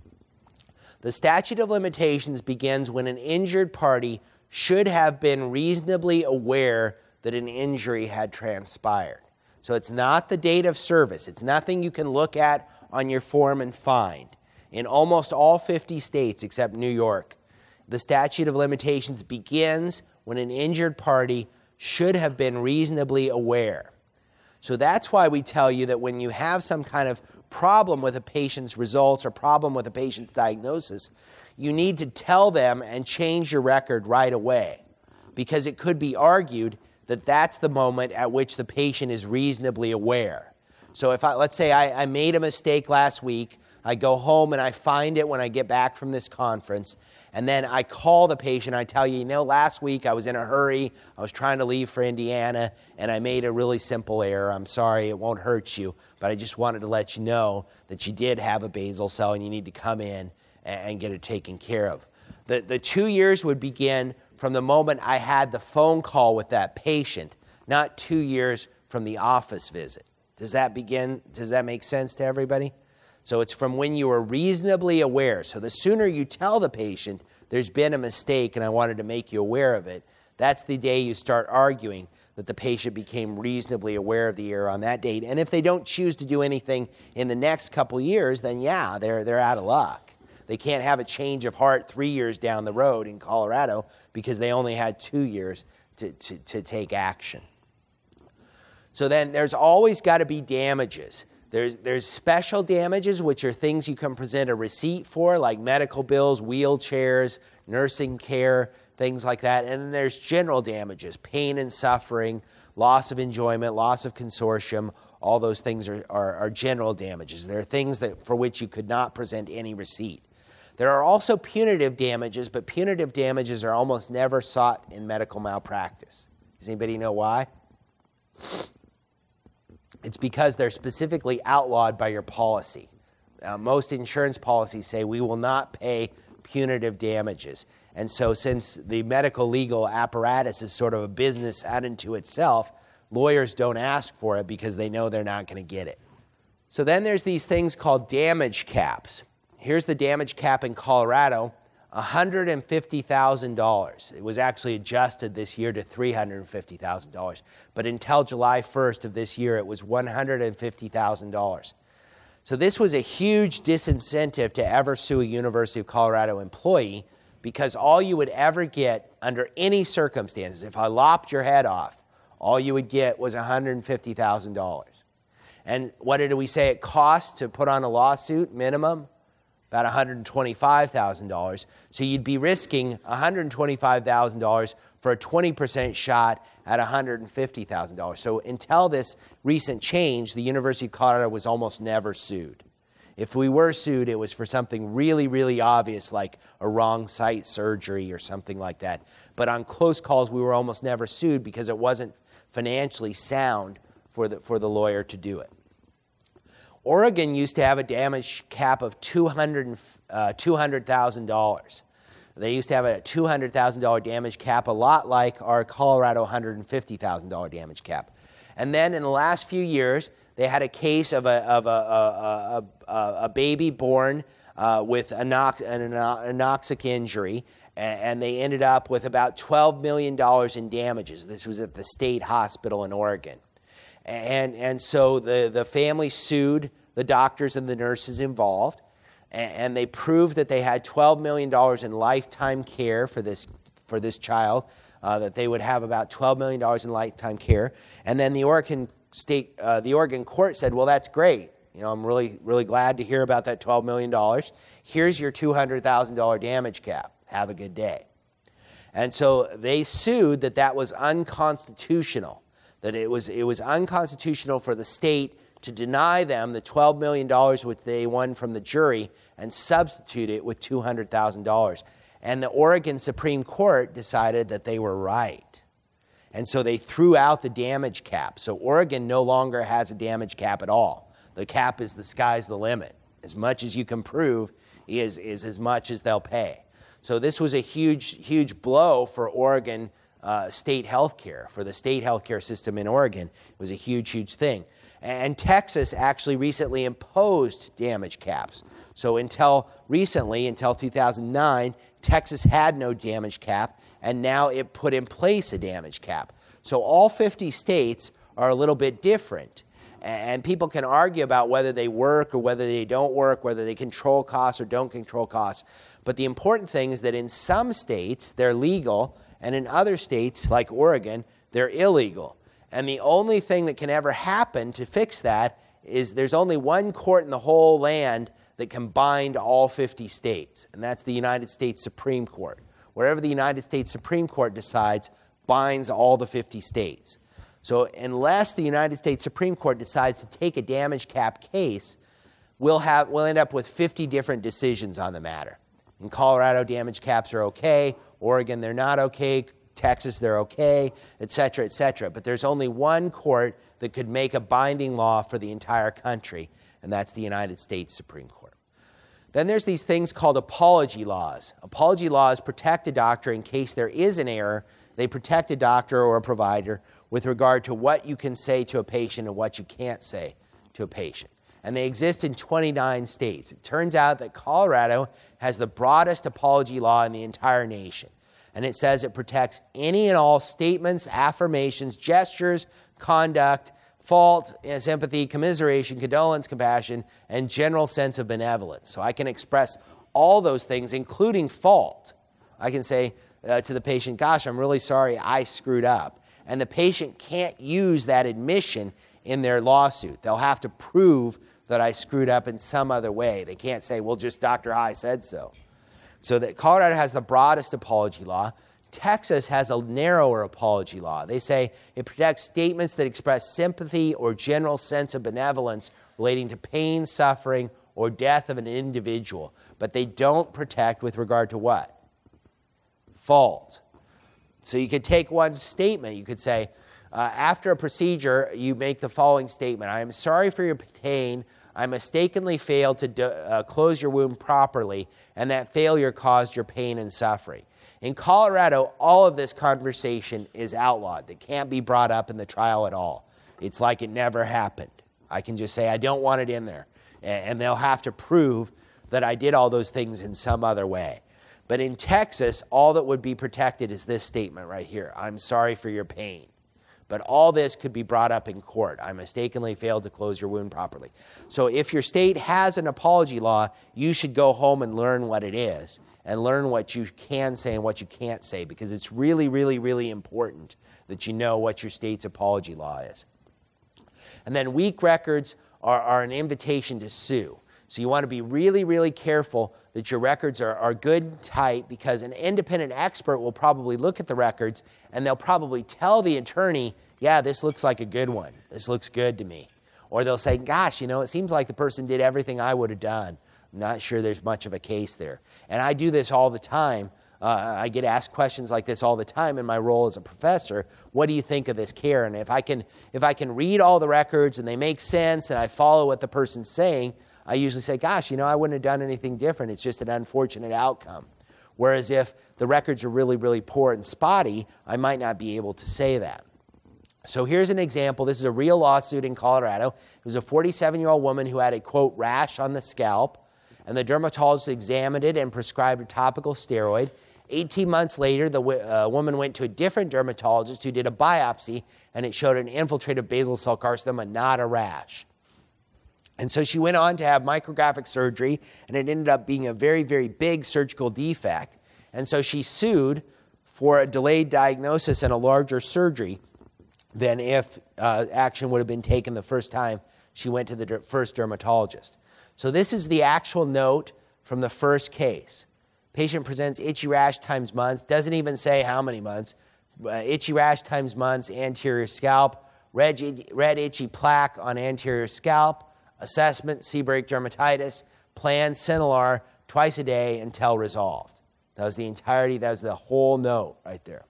The statute of limitations begins when an injured party should have been reasonably aware that an injury had transpired. So, it's not the date of service, it's nothing you can look at on your form and find in almost all 50 states except New York. The statute of limitations begins when an injured party should have been reasonably aware. So that's why we tell you that when you have some kind of problem with a patient's results or problem with a patient's diagnosis, you need to tell them and change your record right away because it could be argued that that's the moment at which the patient is reasonably aware. So if I, let's say I, I made a mistake last week, I go home and I find it when I get back from this conference. And then I call the patient. I tell you, you know, last week I was in a hurry. I was trying to leave for Indiana and I made a really simple error. I'm sorry, it won't hurt you, but I just wanted to let you know that you did have a basal cell and you need to come in and get it taken care of. The, the two years would begin from the moment I had the phone call with that patient, not two years from the office visit. Does that begin? Does that make sense to everybody? So it's from when you are reasonably aware. So the sooner you tell the patient there's been a mistake and I wanted to make you aware of it, that's the day you start arguing that the patient became reasonably aware of the error on that date. And if they don't choose to do anything in the next couple years, then yeah, they're, they're out of luck. They can't have a change of heart three years down the road in Colorado because they only had two years to, to, to take action. So then there's always got to be damages. There's, there's special damages, which are things you can present a receipt for, like medical bills, wheelchairs, nursing care, things like that. And then there's general damages, pain and suffering, loss of enjoyment, loss of consortium. All those things are, are, are general damages. There are things that, for which you could not present any receipt. There are also punitive damages, but punitive damages are almost never sought in medical malpractice. Does anybody know why? It's because they're specifically outlawed by your policy. Uh, most insurance policies say we will not pay punitive damages. And so, since the medical legal apparatus is sort of a business unto itself, lawyers don't ask for it because they know they're not going to get it. So, then there's these things called damage caps. Here's the damage cap in Colorado $150,000. It was actually adjusted this year to $350,000. But until July 1st of this year, it was $150,000. So this was a huge disincentive to ever sue a University of Colorado employee because all you would ever get under any circumstances, if I lopped your head off, all you would get was $150,000. And what did we say it cost to put on a lawsuit minimum? About $125,000. So you'd be risking $125,000 for a 20% shot at $150,000. So until this recent change, the University of Colorado was almost never sued. If we were sued, it was for something really, really obvious, like a wrong site surgery or something like that. But on close calls, we were almost never sued because it wasn't financially sound for the, for the lawyer to do it. Oregon used to have a damage cap of $200,000. Uh, $200, they used to have a $200,000 damage cap, a lot like our Colorado $150,000 damage cap. And then in the last few years, they had a case of a, of a, a, a, a baby born uh, with an anoxic injury, and they ended up with about $12 million in damages. This was at the state hospital in Oregon. And, and so the, the family sued the doctors and the nurses involved, and, and they proved that they had $12 million in lifetime care for this, for this child, uh, that they would have about $12 million in lifetime care. And then the Oregon state, uh, the Oregon court said, well, that's great. You know, I'm really, really glad to hear about that $12 million. Here's your $200,000 damage cap. Have a good day. And so they sued that that was unconstitutional, that it was, it was unconstitutional for the state to deny them the $12 million which they won from the jury and substitute it with $200,000. And the Oregon Supreme Court decided that they were right. And so they threw out the damage cap. So Oregon no longer has a damage cap at all. The cap is the sky's the limit. As much as you can prove is, is as much as they'll pay. So this was a huge, huge blow for Oregon uh, state health care, for the state health care system in Oregon. It was a huge, huge thing. And Texas actually recently imposed damage caps. So until recently, until 2009, Texas had no damage cap, and now it put in place a damage cap. So all 50 states are a little bit different. And people can argue about whether they work or whether they don't work, whether they control costs or don't control costs. But the important thing is that in some states, they're legal, and in other states, like Oregon, they're illegal. And the only thing that can ever happen to fix that is there's only one court in the whole land that can bind all 50 states, and that's the United States Supreme Court. Wherever the United States Supreme Court decides, binds all the 50 states. So, unless the United States Supreme Court decides to take a damage cap case, we'll, have, we'll end up with 50 different decisions on the matter. In Colorado, damage caps are okay. Oregon, they're not okay. Texas, they're okay, et cetera, et cetera. But there's only one court that could make a binding law for the entire country, and that's the United States Supreme Court. Then there's these things called apology laws. Apology laws protect a doctor in case there is an error. They protect a doctor or a provider with regard to what you can say to a patient and what you can't say to a patient. And they exist in 29 states. It turns out that Colorado has the broadest apology law in the entire nation and it says it protects any and all statements, affirmations, gestures, conduct, fault, sympathy, commiseration, condolence, compassion, and general sense of benevolence. So I can express all those things, including fault. I can say uh, to the patient, Gosh, I'm really sorry I screwed up. And the patient can't use that admission in their lawsuit. They'll have to prove that I screwed up in some other way. They can't say, Well, just Dr. High said so. So that Colorado has the broadest apology law. Texas has a narrower apology law. They say it protects statements that express sympathy or general sense of benevolence relating to pain, suffering, or death of an individual, but they don't protect with regard to what? Fault. So you could take one statement. You could say, uh, after a procedure, you make the following statement I am sorry for your pain. I mistakenly failed to do, uh, close your wound properly, and that failure caused your pain and suffering. In Colorado, all of this conversation is outlawed. It can't be brought up in the trial at all. It's like it never happened. I can just say, I don't want it in there. And they'll have to prove that I did all those things in some other way. But in Texas, all that would be protected is this statement right here I'm sorry for your pain. But all this could be brought up in court. I mistakenly failed to close your wound properly. So if your state has an apology law, you should go home and learn what it is and learn what you can say and what you can't say because it's really, really, really important that you know what your state's apology law is. And then weak records are, are an invitation to sue. So you want to be really, really careful that your records are, are good tight because an independent expert will probably look at the records and they'll probably tell the attorney, yeah, this looks like a good one. This looks good to me. Or they'll say, gosh, you know, it seems like the person did everything I would have done. I'm not sure there's much of a case there. And I do this all the time. Uh, I get asked questions like this all the time in my role as a professor. What do you think of this care? And if I can, if I can read all the records and they make sense and I follow what the person's saying, I usually say, gosh, you know, I wouldn't have done anything different. It's just an unfortunate outcome. Whereas if the records are really, really poor and spotty, I might not be able to say that. So here's an example. This is a real lawsuit in Colorado. It was a 47 year old woman who had a quote rash on the scalp, and the dermatologist examined it and prescribed a topical steroid. 18 months later, the uh, woman went to a different dermatologist who did a biopsy, and it showed an infiltrative basal cell carcinoma, not a rash. And so she went on to have micrographic surgery, and it ended up being a very, very big surgical defect. And so she sued for a delayed diagnosis and a larger surgery than if uh, action would have been taken the first time she went to the first dermatologist. So, this is the actual note from the first case. Patient presents itchy rash times months, doesn't even say how many months. Uh, itchy rash times months, anterior scalp, red, red itchy plaque on anterior scalp, assessment, seborrheic dermatitis, plan Synalar twice a day until resolved. That was the entirety, that was the whole note right there.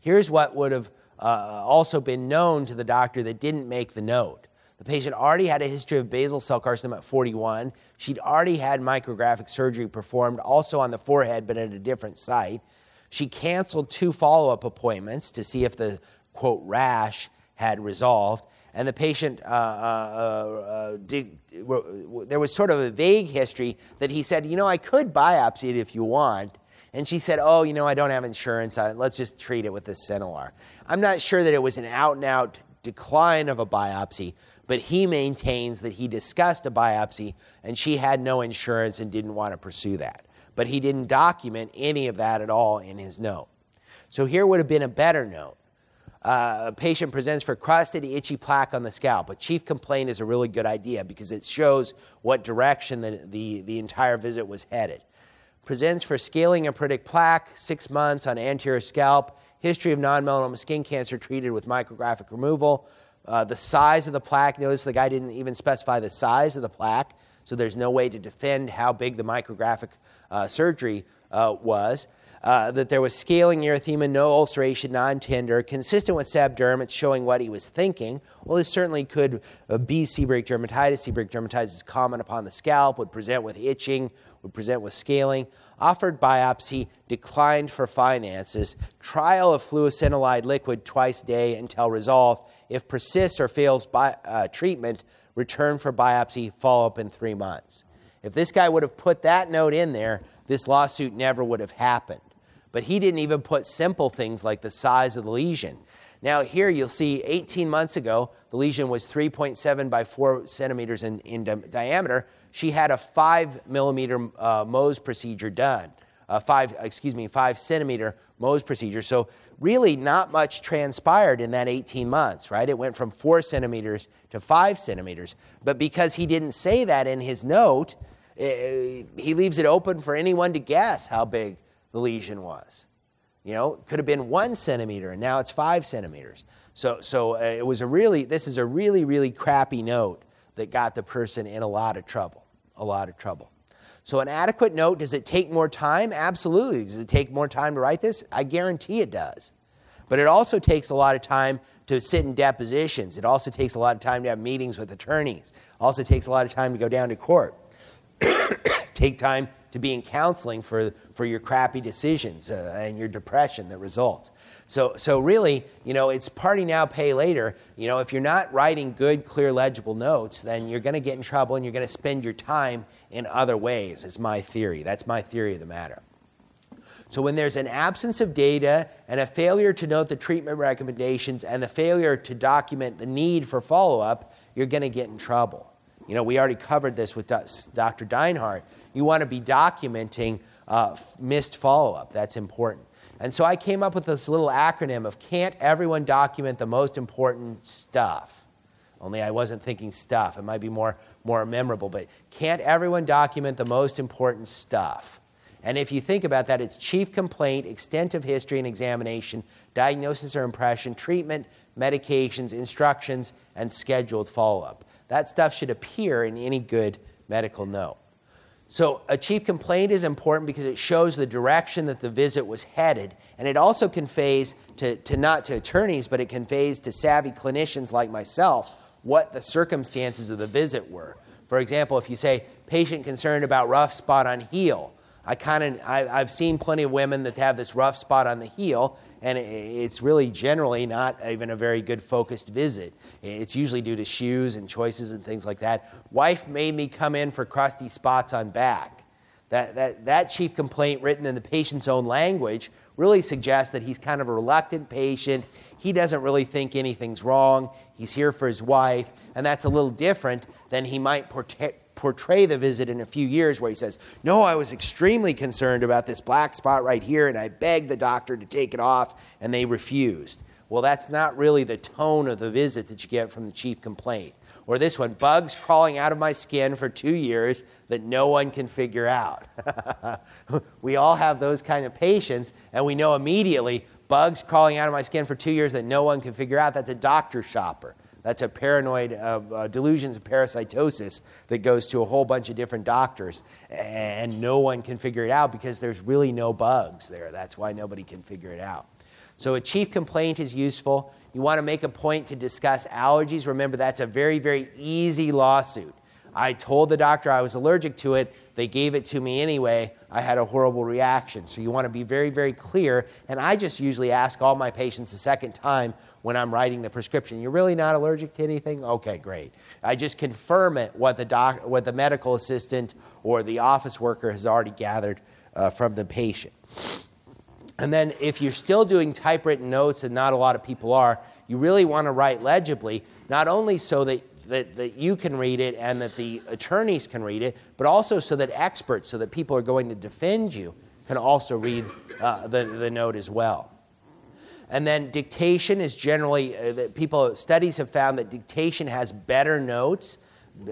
Here's what would have uh, also been known to the doctor that didn't make the note. The patient already had a history of basal cell carcinoma at 41. She'd already had micrographic surgery performed, also on the forehead, but at a different site. She canceled two follow up appointments to see if the quote rash had resolved. And the patient, uh, uh, uh, did, there was sort of a vague history that he said, you know, I could biopsy it if you want. And she said, Oh, you know, I don't have insurance. Let's just treat it with this Synalar. I'm not sure that it was an out and out decline of a biopsy, but he maintains that he discussed a biopsy and she had no insurance and didn't want to pursue that. But he didn't document any of that at all in his note. So here would have been a better note. Uh, a patient presents for crusted, itchy plaque on the scalp. A chief complaint is a really good idea because it shows what direction the, the, the entire visit was headed presents for scaling pruritic plaque, six months on anterior scalp, history of non melanoma skin cancer treated with micrographic removal. Uh, the size of the plaque, notice the guy didn't even specify the size of the plaque, so there's no way to defend how big the micrographic uh, surgery uh, was. Uh, that there was scaling erythema, no ulceration, non tender, consistent with sebderm. It's showing what he was thinking. Well, this certainly could uh, be seborrheic dermatitis. Seborrheic dermatitis is common upon the scalp, would present with itching, would present with scaling. Offered biopsy, declined for finances. Trial of fluocinolide liquid twice a day until resolved. If persists or fails bi- uh, treatment, return for biopsy, follow up in three months. If this guy would have put that note in there, this lawsuit never would have happened. But he didn't even put simple things like the size of the lesion. Now, here you'll see 18 months ago, the lesion was 3.7 by 4 centimeters in, in di- diameter. She had a 5 millimeter uh, Mohs procedure done, a 5, excuse me, 5 centimeter Mohs procedure. So, really, not much transpired in that 18 months, right? It went from 4 centimeters to 5 centimeters. But because he didn't say that in his note, eh, he leaves it open for anyone to guess how big the lesion was. You know, it could have been one centimeter, and now it's five centimeters. So, so uh, it was a really, this is a really, really crappy note that got the person in a lot of trouble, a lot of trouble. So, an adequate note, does it take more time? Absolutely. Does it take more time to write this? I guarantee it does. But it also takes a lot of time to sit in depositions. It also takes a lot of time to have meetings with attorneys. It also takes a lot of time to go down to court. Take time to be in counseling for, for your crappy decisions uh, and your depression that results. So, so really, you know, it's party now, pay later. You know, if you're not writing good, clear, legible notes, then you're going to get in trouble and you're going to spend your time in other ways, is my theory. That's my theory of the matter. So, when there's an absence of data and a failure to note the treatment recommendations and the failure to document the need for follow up, you're going to get in trouble. You know, we already covered this with Dr. Deinhardt. You want to be documenting uh, missed follow up. That's important. And so I came up with this little acronym of can't everyone document the most important stuff? Only I wasn't thinking stuff. It might be more, more memorable, but can't everyone document the most important stuff? And if you think about that, it's chief complaint, extent of history and examination, diagnosis or impression, treatment, medications, instructions, and scheduled follow up. That stuff should appear in any good medical note. So, a chief complaint is important because it shows the direction that the visit was headed, and it also conveys to, to not to attorneys, but it conveys to savvy clinicians like myself what the circumstances of the visit were. For example, if you say, patient concerned about rough spot on heel, I kind of I've seen plenty of women that have this rough spot on the heel, and it's really generally not even a very good focused visit. It's usually due to shoes and choices and things like that. Wife made me come in for crusty spots on back. That, that, that chief complaint, written in the patient's own language, really suggests that he's kind of a reluctant patient. He doesn't really think anything's wrong. He's here for his wife, and that's a little different than he might portray, portray the visit in a few years where he says, No, I was extremely concerned about this black spot right here, and I begged the doctor to take it off, and they refused. Well, that's not really the tone of the visit that you get from the chief complaint. Or this one bugs crawling out of my skin for two years that no one can figure out. we all have those kind of patients, and we know immediately bugs crawling out of my skin for two years that no one can figure out. That's a doctor shopper. That's a paranoid uh, uh, delusions of parasitosis that goes to a whole bunch of different doctors, and no one can figure it out because there's really no bugs there. That's why nobody can figure it out. So, a chief complaint is useful. You want to make a point to discuss allergies. Remember, that's a very, very easy lawsuit. I told the doctor I was allergic to it. They gave it to me anyway. I had a horrible reaction. So you want to be very, very clear. And I just usually ask all my patients a second time when I'm writing the prescription. You're really not allergic to anything? Okay, great. I just confirm it what the, doc, what the medical assistant or the office worker has already gathered uh, from the patient. And then, if you're still doing typewritten notes, and not a lot of people are, you really want to write legibly, not only so that, that, that you can read it and that the attorneys can read it, but also so that experts, so that people are going to defend you, can also read uh, the, the note as well. And then dictation is generally, uh, people, studies have found that dictation has better notes.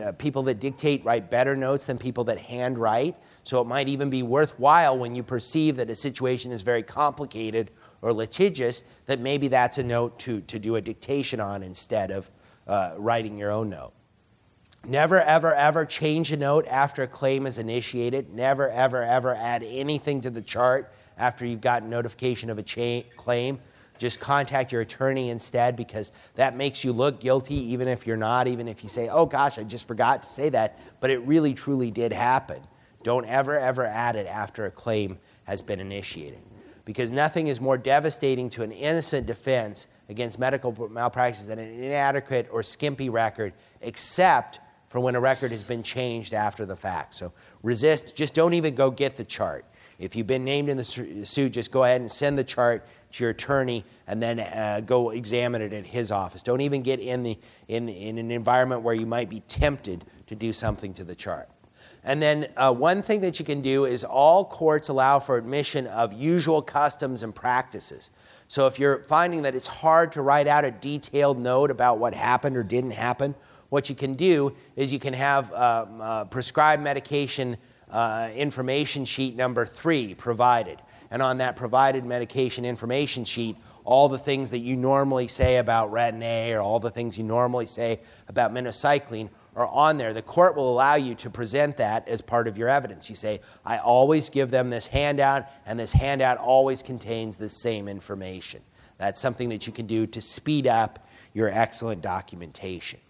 Uh, people that dictate write better notes than people that handwrite. So it might even be worthwhile when you perceive that a situation is very complicated or litigious, that maybe that's a note to, to do a dictation on instead of uh, writing your own note. Never, ever, ever change a note after a claim is initiated. Never, ever, ever add anything to the chart after you've gotten notification of a cha- claim just contact your attorney instead because that makes you look guilty, even if you're not, even if you say, oh gosh, I just forgot to say that, but it really truly did happen. Don't ever, ever add it after a claim has been initiated. Because nothing is more devastating to an innocent defense against medical malpractice than an inadequate or skimpy record, except for when a record has been changed after the fact. So resist, just don't even go get the chart. If you've been named in the suit, just go ahead and send the chart to your attorney and then uh, go examine it at his office. Don't even get in, the, in, in an environment where you might be tempted to do something to the chart. And then uh, one thing that you can do is all courts allow for admission of usual customs and practices. So if you're finding that it's hard to write out a detailed note about what happened or didn't happen, what you can do is you can have um, uh, prescribed medication uh, information sheet number three provided and on that provided medication information sheet, all the things that you normally say about Retin-A or all the things you normally say about minocycline are on there. The court will allow you to present that as part of your evidence. You say, I always give them this handout, and this handout always contains the same information. That's something that you can do to speed up your excellent documentation.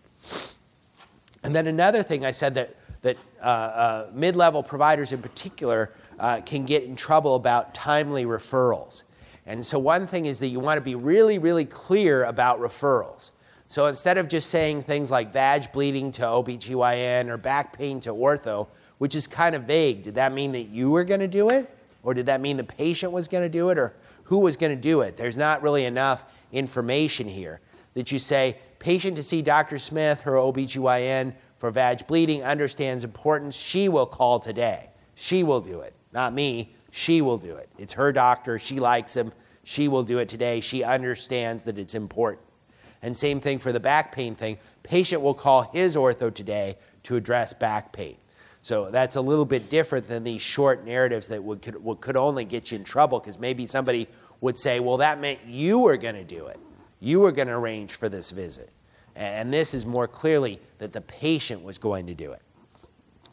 And then another thing I said that, that uh, uh, mid level providers in particular uh, can get in trouble about timely referrals. And so, one thing is that you want to be really, really clear about referrals. So, instead of just saying things like vag bleeding to OBGYN or back pain to ortho, which is kind of vague, did that mean that you were going to do it? Or did that mean the patient was going to do it? Or who was going to do it? There's not really enough information here that you say, patient to see Dr. Smith, her OBGYN for vag bleeding, understands importance. She will call today. She will do it. Not me. She will do it. It's her doctor. She likes him. She will do it today. She understands that it's important. And same thing for the back pain thing. Patient will call his ortho today to address back pain. So that's a little bit different than these short narratives that would, could, would, could only get you in trouble because maybe somebody would say, well, that meant you were going to do it. You were going to arrange for this visit. And this is more clearly that the patient was going to do it.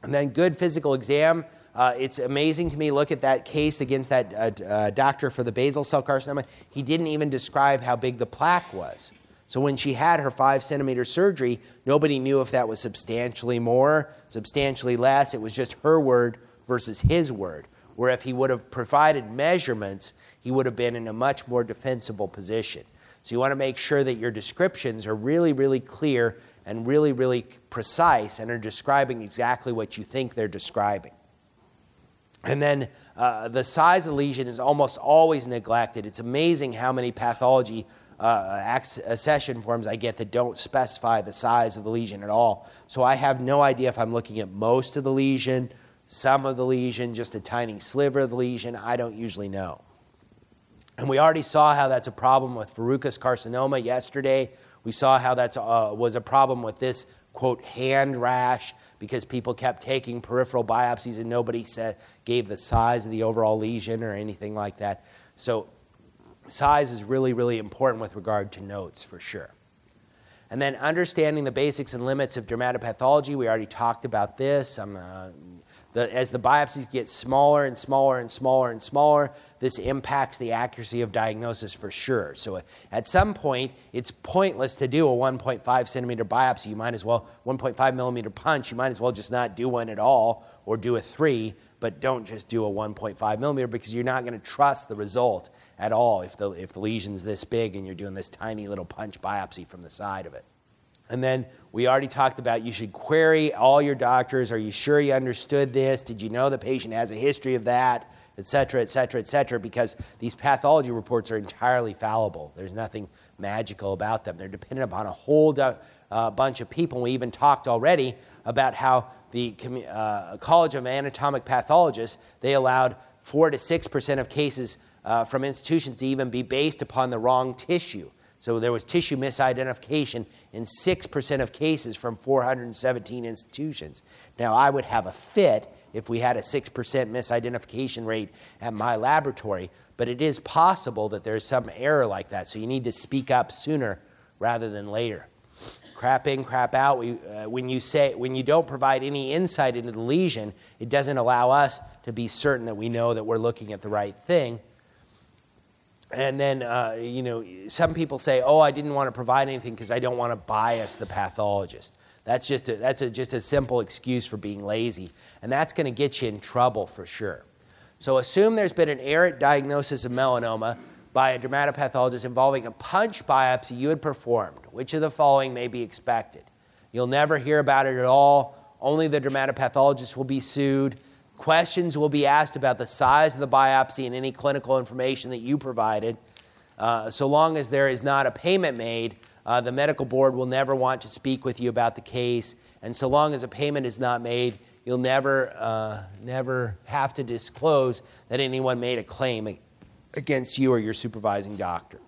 And then good physical exam. Uh, it's amazing to me. Look at that case against that uh, uh, doctor for the basal cell carcinoma. He didn't even describe how big the plaque was. So when she had her five centimeter surgery, nobody knew if that was substantially more, substantially less. It was just her word versus his word. Where if he would have provided measurements, he would have been in a much more defensible position. So you want to make sure that your descriptions are really, really clear and really, really precise and are describing exactly what you think they're describing. And then uh, the size of the lesion is almost always neglected. It's amazing how many pathology uh, accession forms I get that don't specify the size of the lesion at all. So I have no idea if I'm looking at most of the lesion, some of the lesion, just a tiny sliver of the lesion. I don't usually know. And we already saw how that's a problem with verrucous carcinoma yesterday. We saw how that uh, was a problem with this, quote, hand rash because people kept taking peripheral biopsies and nobody said, gave the size of the overall lesion or anything like that. So size is really, really important with regard to notes for sure. And then understanding the basics and limits of dermatopathology, we already talked about this. Uh, the, as the biopsies get smaller and smaller and smaller and smaller, this impacts the accuracy of diagnosis for sure. So uh, at some point, it's pointless to do a 1.5 centimeter biopsy. You might as well, 1.5 millimeter punch, you might as well just not do one at all or do a three, but don't just do a 1.5 millimeter because you're not going to trust the result at all if the, if the lesion's this big and you're doing this tiny little punch biopsy from the side of it. And then we already talked about you should query all your doctors. Are you sure you understood this? Did you know the patient has a history of that? Et cetera, et cetera, et cetera, because these pathology reports are entirely fallible. There's nothing magical about them. They're dependent upon a whole uh, bunch of people. We even talked already about how the uh, College of American Pathologists, they allowed 4 to 6% of cases uh, from institutions to even be based upon the wrong tissue. So there was tissue misidentification in 6% of cases from 417 institutions. Now, I would have a fit if we had a 6% misidentification rate at my laboratory, but it is possible that there's some error like that. So you need to speak up sooner rather than later. Crap in, crap out. We, uh, when, you say, when you don't provide any insight into the lesion, it doesn't allow us to be certain that we know that we're looking at the right thing and then uh, you know some people say oh i didn't want to provide anything because i don't want to bias the pathologist. That's just a, that's a, just a simple excuse for being lazy and that's going to get you in trouble for sure. So assume there's been an errant diagnosis of melanoma by a dermatopathologist involving a punch biopsy you had performed. Which of the following may be expected? You'll never hear about it at all. Only the dermatopathologist will be sued Questions will be asked about the size of the biopsy and any clinical information that you provided. Uh, so long as there is not a payment made, uh, the medical board will never want to speak with you about the case. And so long as a payment is not made, you'll never, uh, never have to disclose that anyone made a claim against you or your supervising doctor.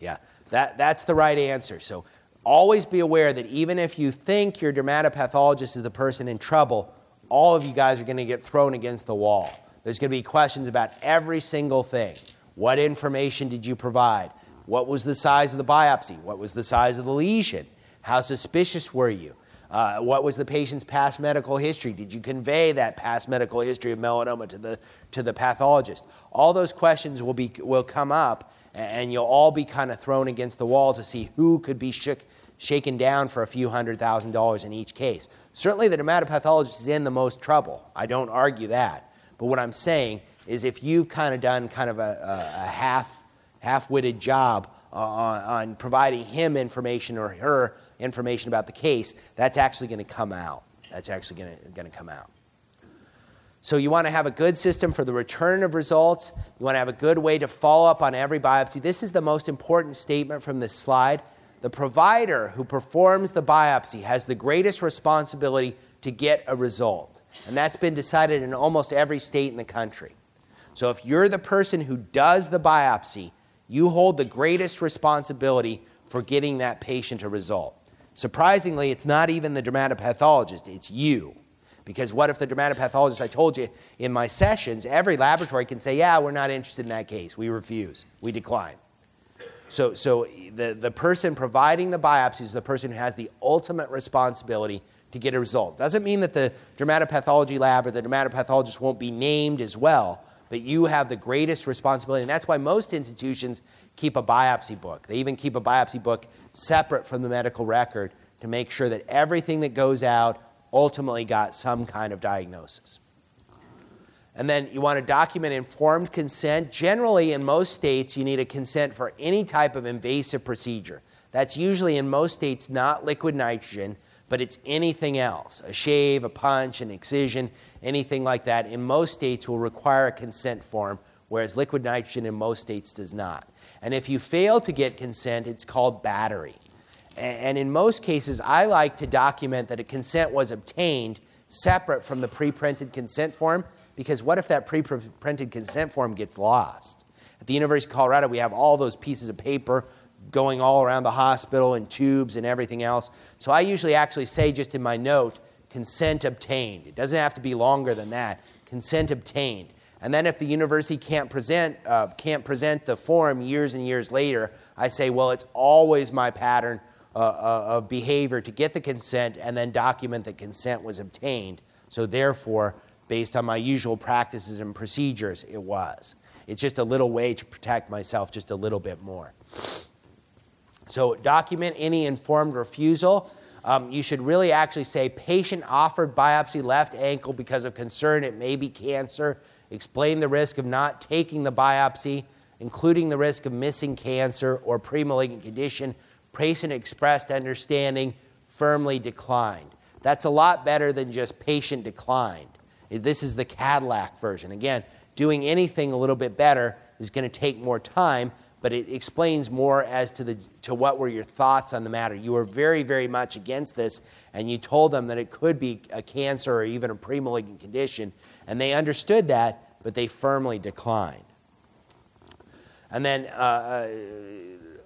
Yeah, that, that's the right answer. So always be aware that even if you think your dermatopathologist is the person in trouble, all of you guys are going to get thrown against the wall. There's going to be questions about every single thing. What information did you provide? What was the size of the biopsy? What was the size of the lesion? How suspicious were you? Uh, what was the patient's past medical history? Did you convey that past medical history of melanoma to the, to the pathologist? All those questions will, be, will come up, and you'll all be kind of thrown against the wall to see who could be shook, shaken down for a few hundred thousand dollars in each case. Certainly, the dermatopathologist is in the most trouble. I don't argue that. But what I'm saying is if you've kind of done kind of a, a, a half, half-witted job on, on providing him information or her information about the case, that's actually going to come out. That's actually going to come out. So you want to have a good system for the return of results. You want to have a good way to follow up on every biopsy. This is the most important statement from this slide. The provider who performs the biopsy has the greatest responsibility to get a result. And that's been decided in almost every state in the country. So if you're the person who does the biopsy, you hold the greatest responsibility for getting that patient a result. Surprisingly, it's not even the dermatopathologist, it's you. Because what if the dermatopathologist, I told you in my sessions, every laboratory can say, yeah, we're not interested in that case. We refuse. We decline. So, so the, the person providing the biopsy is the person who has the ultimate responsibility to get a result. Doesn't mean that the dermatopathology lab or the dermatopathologist won't be named as well, but you have the greatest responsibility. And that's why most institutions keep a biopsy book. They even keep a biopsy book separate from the medical record to make sure that everything that goes out ultimately got some kind of diagnosis. And then you want to document informed consent. Generally, in most states, you need a consent for any type of invasive procedure. That's usually in most states not liquid nitrogen, but it's anything else a shave, a punch, an excision, anything like that. In most states, will require a consent form, whereas liquid nitrogen in most states does not. And if you fail to get consent, it's called battery. And in most cases, I like to document that a consent was obtained separate from the pre printed consent form because what if that pre printed consent form gets lost? At the University of Colorado, we have all those pieces of paper going all around the hospital and tubes and everything else. So I usually actually say just in my note, consent obtained. It doesn't have to be longer than that. Consent obtained. And then if the university can't present, uh, can't present the form years and years later, I say, well, it's always my pattern uh, uh, of behavior to get the consent and then document that consent was obtained. So therefore, based on my usual practices and procedures, it was. It's just a little way to protect myself just a little bit more. So document any informed refusal. Um, you should really actually say patient offered biopsy left ankle because of concern it may be cancer. Explain the risk of not taking the biopsy, including the risk of missing cancer or premalignant condition Patient expressed understanding, firmly declined. That's a lot better than just patient declined. This is the Cadillac version. Again, doing anything a little bit better is going to take more time, but it explains more as to, the, to what were your thoughts on the matter. You were very, very much against this, and you told them that it could be a cancer or even a premalignant condition, and they understood that, but they firmly declined. And then uh, uh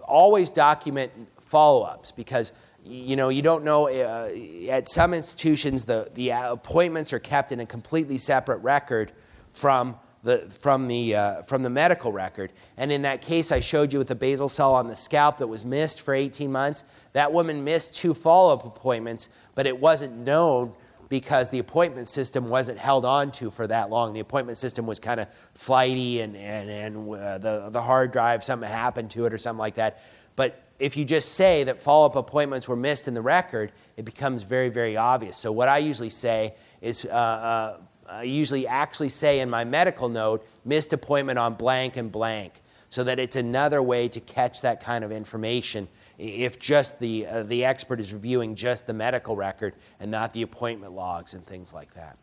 always document follow-ups because you know you don't know uh, at some institutions the, the appointments are kept in a completely separate record from the, from, the, uh, from the medical record. And in that case, I showed you with the basal cell on the scalp that was missed for 18 months. That woman missed two follow up appointments, but it wasn't known because the appointment system wasn't held on to for that long. The appointment system was kind of flighty and, and, and uh, the, the hard drive, something happened to it or something like that. But if you just say that follow up appointments were missed in the record, it becomes very, very obvious. So, what I usually say is, uh, uh, I usually actually say in my medical note, missed appointment on blank and blank, so that it's another way to catch that kind of information if just the, uh, the expert is reviewing just the medical record and not the appointment logs and things like that.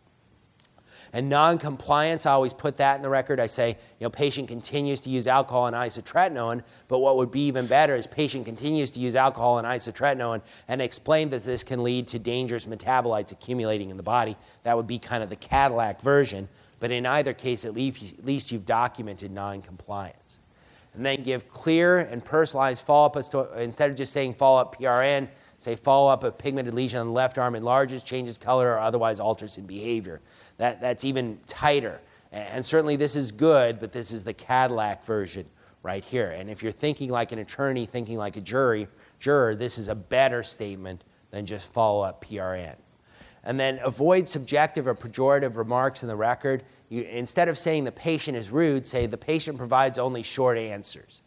And non-compliance, I always put that in the record. I say, you know, patient continues to use alcohol and isotretinoin, but what would be even better is patient continues to use alcohol and isotretinoin and explain that this can lead to dangerous metabolites accumulating in the body. That would be kind of the Cadillac version. But in either case, at least you've documented non-compliance. And then give clear and personalized follow-up instead of just saying follow-up PRN, say follow-up a pigmented lesion on the left arm enlarges, changes color, or otherwise alters in behavior that, that's even tighter. And certainly this is good, but this is the Cadillac version right here. And if you're thinking like an attorney, thinking like a jury, juror, this is a better statement than just follow up PRN. And then avoid subjective or pejorative remarks in the record. You, instead of saying the patient is rude, say the patient provides only short answers.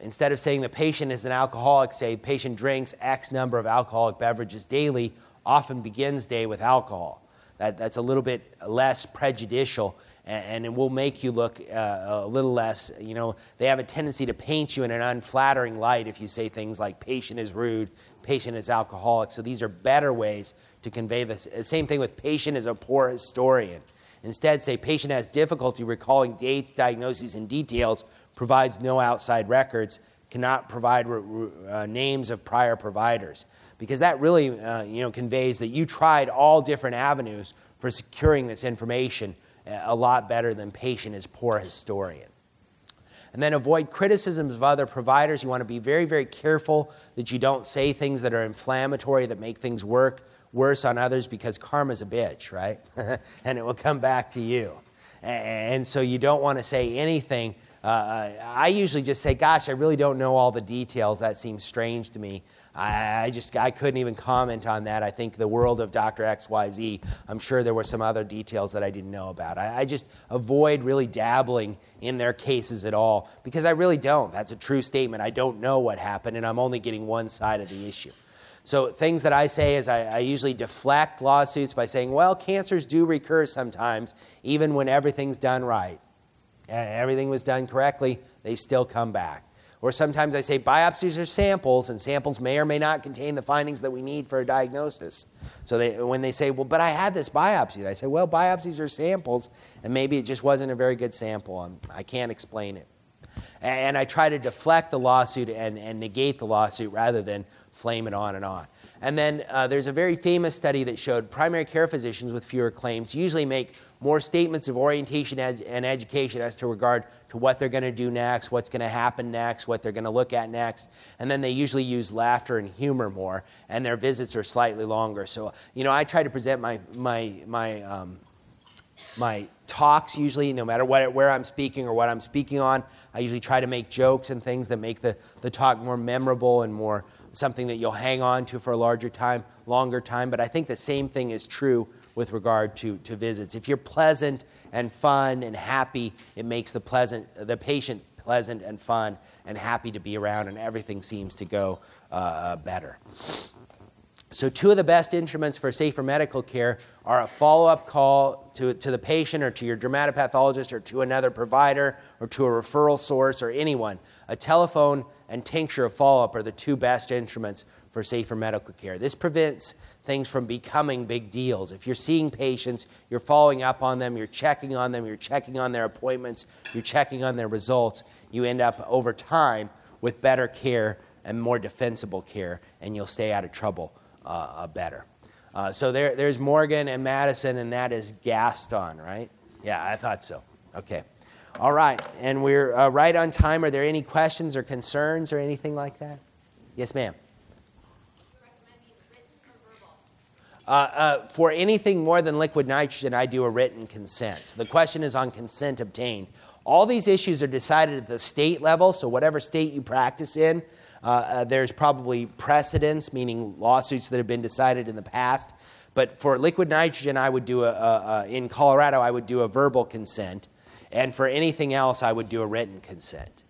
Instead of saying the patient is an alcoholic, say patient drinks X number of alcoholic beverages daily, often begins day with alcohol. That, that's a little bit less prejudicial and, it will make you look uh, a little less, you know, they have a tendency to paint you in an unflattering light if you say things like patient is rude, patient is alcoholic. So these are better ways to convey this. Same thing with patient is a poor historian. Instead, say patient has difficulty recalling dates, diagnoses, and details, provides no outside records, cannot provide uh, names of prior providers because that really uh, you know, conveys that you tried all different avenues for securing this information uh, a lot better than patient is poor historian. And then avoid criticisms of other providers. You want to be very, very careful that you don't say things that are inflammatory, that make things work worse on others because karma's a bitch, right? and it will come back to you. And so you don't want to say anything. Uh, I usually just say, gosh, I really don't know all the details. That seems strange to me. I, just I couldn't even comment on that. I think the world of Dr. XYZ, I'm sure there were some other details that I didn't know about. I, I just avoid really dabbling in their cases at all because I really don't. That's a true statement. I don't know what happened, and I'm only getting one side of the issue. So, things that I say is I, I, usually deflect lawsuits by saying, well, cancers do recur sometimes, even when everything's done right. Everything was done correctly, they still come back. Or sometimes I say biopsies are samples, and samples may or may not contain the findings that we need for a diagnosis. So they, when they say, well, but I had this biopsy, I say, well, biopsies are samples, and maybe it just wasn't a very good sample. I'm, I can not explain it. And I try to deflect the lawsuit and, and negate the lawsuit rather than flame it on and on. And then uh, there's a very famous study that showed primary care physicians with fewer claims usually make more statements of orientation ed- and education as to regard to what they're going to do next, what's going to happen next, what they're going to look at next. And then they usually use laughter and humor more, and their visits are slightly longer. So, you know, I try to present my, my, my, um, my talks usually, no matter what, where I'm speaking or what I'm speaking on. I usually try to make jokes and things that make the, the talk more memorable and more something that you'll hang on to for a larger time, longer time. But I think the same thing is true with regard to, to visits. If you're pleasant and fun and happy, it makes the pleasant the patient pleasant and fun and happy to be around, and everything seems to go uh, uh better. So, two of the best instruments for safer medical care are a follow up call to, to the patient or to your dermatopathologist or to another provider or to a referral source or anyone. A telephone and tincture of follow up are the two best instruments for safer medical care. This prevents things from becoming big deals. If you're seeing patients, you're following up on them, you're checking on them, you're checking on their appointments, you're checking on their results, you end up over time with better care and more defensible care, and you'll stay out of trouble uh, uh, better. Uh, so there, there's Morgan and Madison, and that is Gaston, right? Yeah, I thought so. Okay. All right, and we're uh, right on time. Are there any questions or concerns or anything like that? Yes, ma'am. Uh, uh, for anything more than liquid nitrogen, I do a written consent. So the question is on consent obtained. All these issues are decided at the state level, so whatever state you practice in, uh, uh there's probably precedents, meaning lawsuits that have been decided in the past. But for liquid nitrogen, I would do a, a, a in Colorado, I would do a verbal consent. And for anything else, I would do a written consent.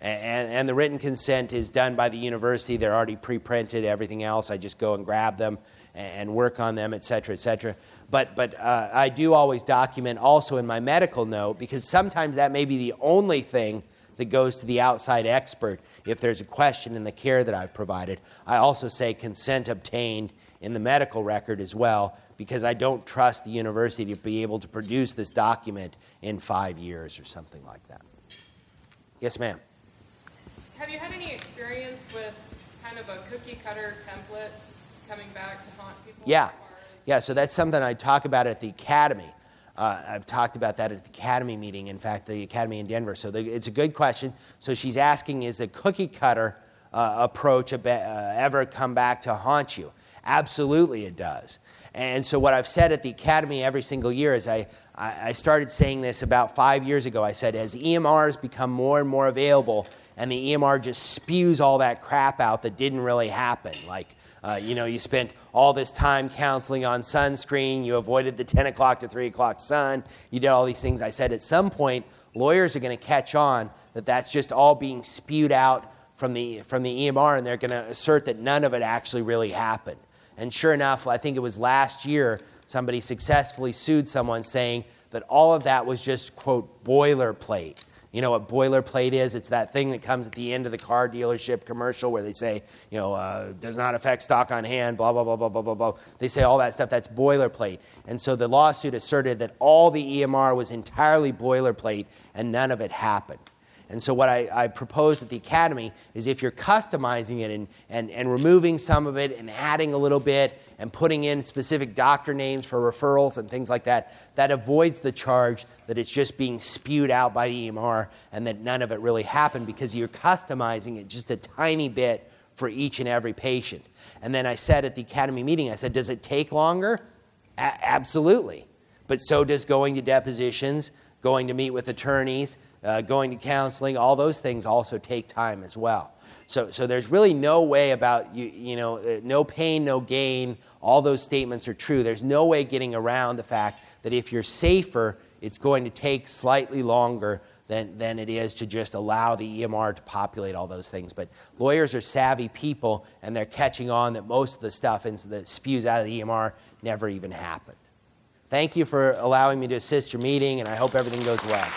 And, and, the written consent is done by the university. They're already pre printed, everything else. I just go and grab them and work on them, et cetera, et cetera. But, but uh, I do always document also in my medical note because sometimes that may be the only thing that goes to the outside expert if there's a question in the care that I've provided. I also say consent obtained in the medical record as well because I don't trust the university to be able to produce this document in five years or something like that. Yes, ma'am. Have you had any experience with kind of a cookie cutter template coming back to haunt people? Yeah. Yeah, so that's something I talk about at the academy. Uh, I've talked about that at the academy meeting, in fact, the academy in Denver. So the, it's a good question. So she's asking Is a cookie cutter uh, approach uh, ever come back to haunt you? Absolutely, it does. And so, what I've said at the Academy every single year is I, I started saying this about five years ago. I said, as EMRs become more and more available, and the EMR just spews all that crap out that didn't really happen, like, uh, you know, you spent all this time counseling on sunscreen, you avoided the 10 o'clock to 3 o'clock sun, you did all these things. I said, at some point, lawyers are going to catch on that that's just all being spewed out from the, from the EMR, and they're going to assert that none of it actually really happened. And sure enough, I think it was last year, somebody successfully sued someone saying that all of that was just, quote, boilerplate. You know what boilerplate is? It's that thing that comes at the end of the car dealership commercial where they say, you know, uh, does not affect stock on hand, blah, blah, blah, blah, blah, blah, blah. They say all that stuff, that's boilerplate. And so the lawsuit asserted that all the EMR was entirely boilerplate and none of it happened. And so, what I, I proposed at the Academy is if you're customizing it and, and, and removing some of it and adding a little bit and putting in specific doctor names for referrals and things like that, that avoids the charge that it's just being spewed out by EMR and that none of it really happened because you're customizing it just a tiny bit for each and every patient. And then I said at the academy meeting, I said, does it take longer? A- absolutely. But so does going to depositions, going to meet with attorneys, uh, going to counseling, all those things also take time as well. So, so there's really no way about, you, you know, uh, no pain, no gain. All those statements are true. There's no way getting around the fact that if you're safer, it's going to take slightly longer than, than it is to just allow the EMR to populate all those things. But lawyers are savvy people, and they're catching on that most of the stuff that spews out of the EMR never even happened. Thank you for allowing me to assist your meeting, and I hope everything goes well.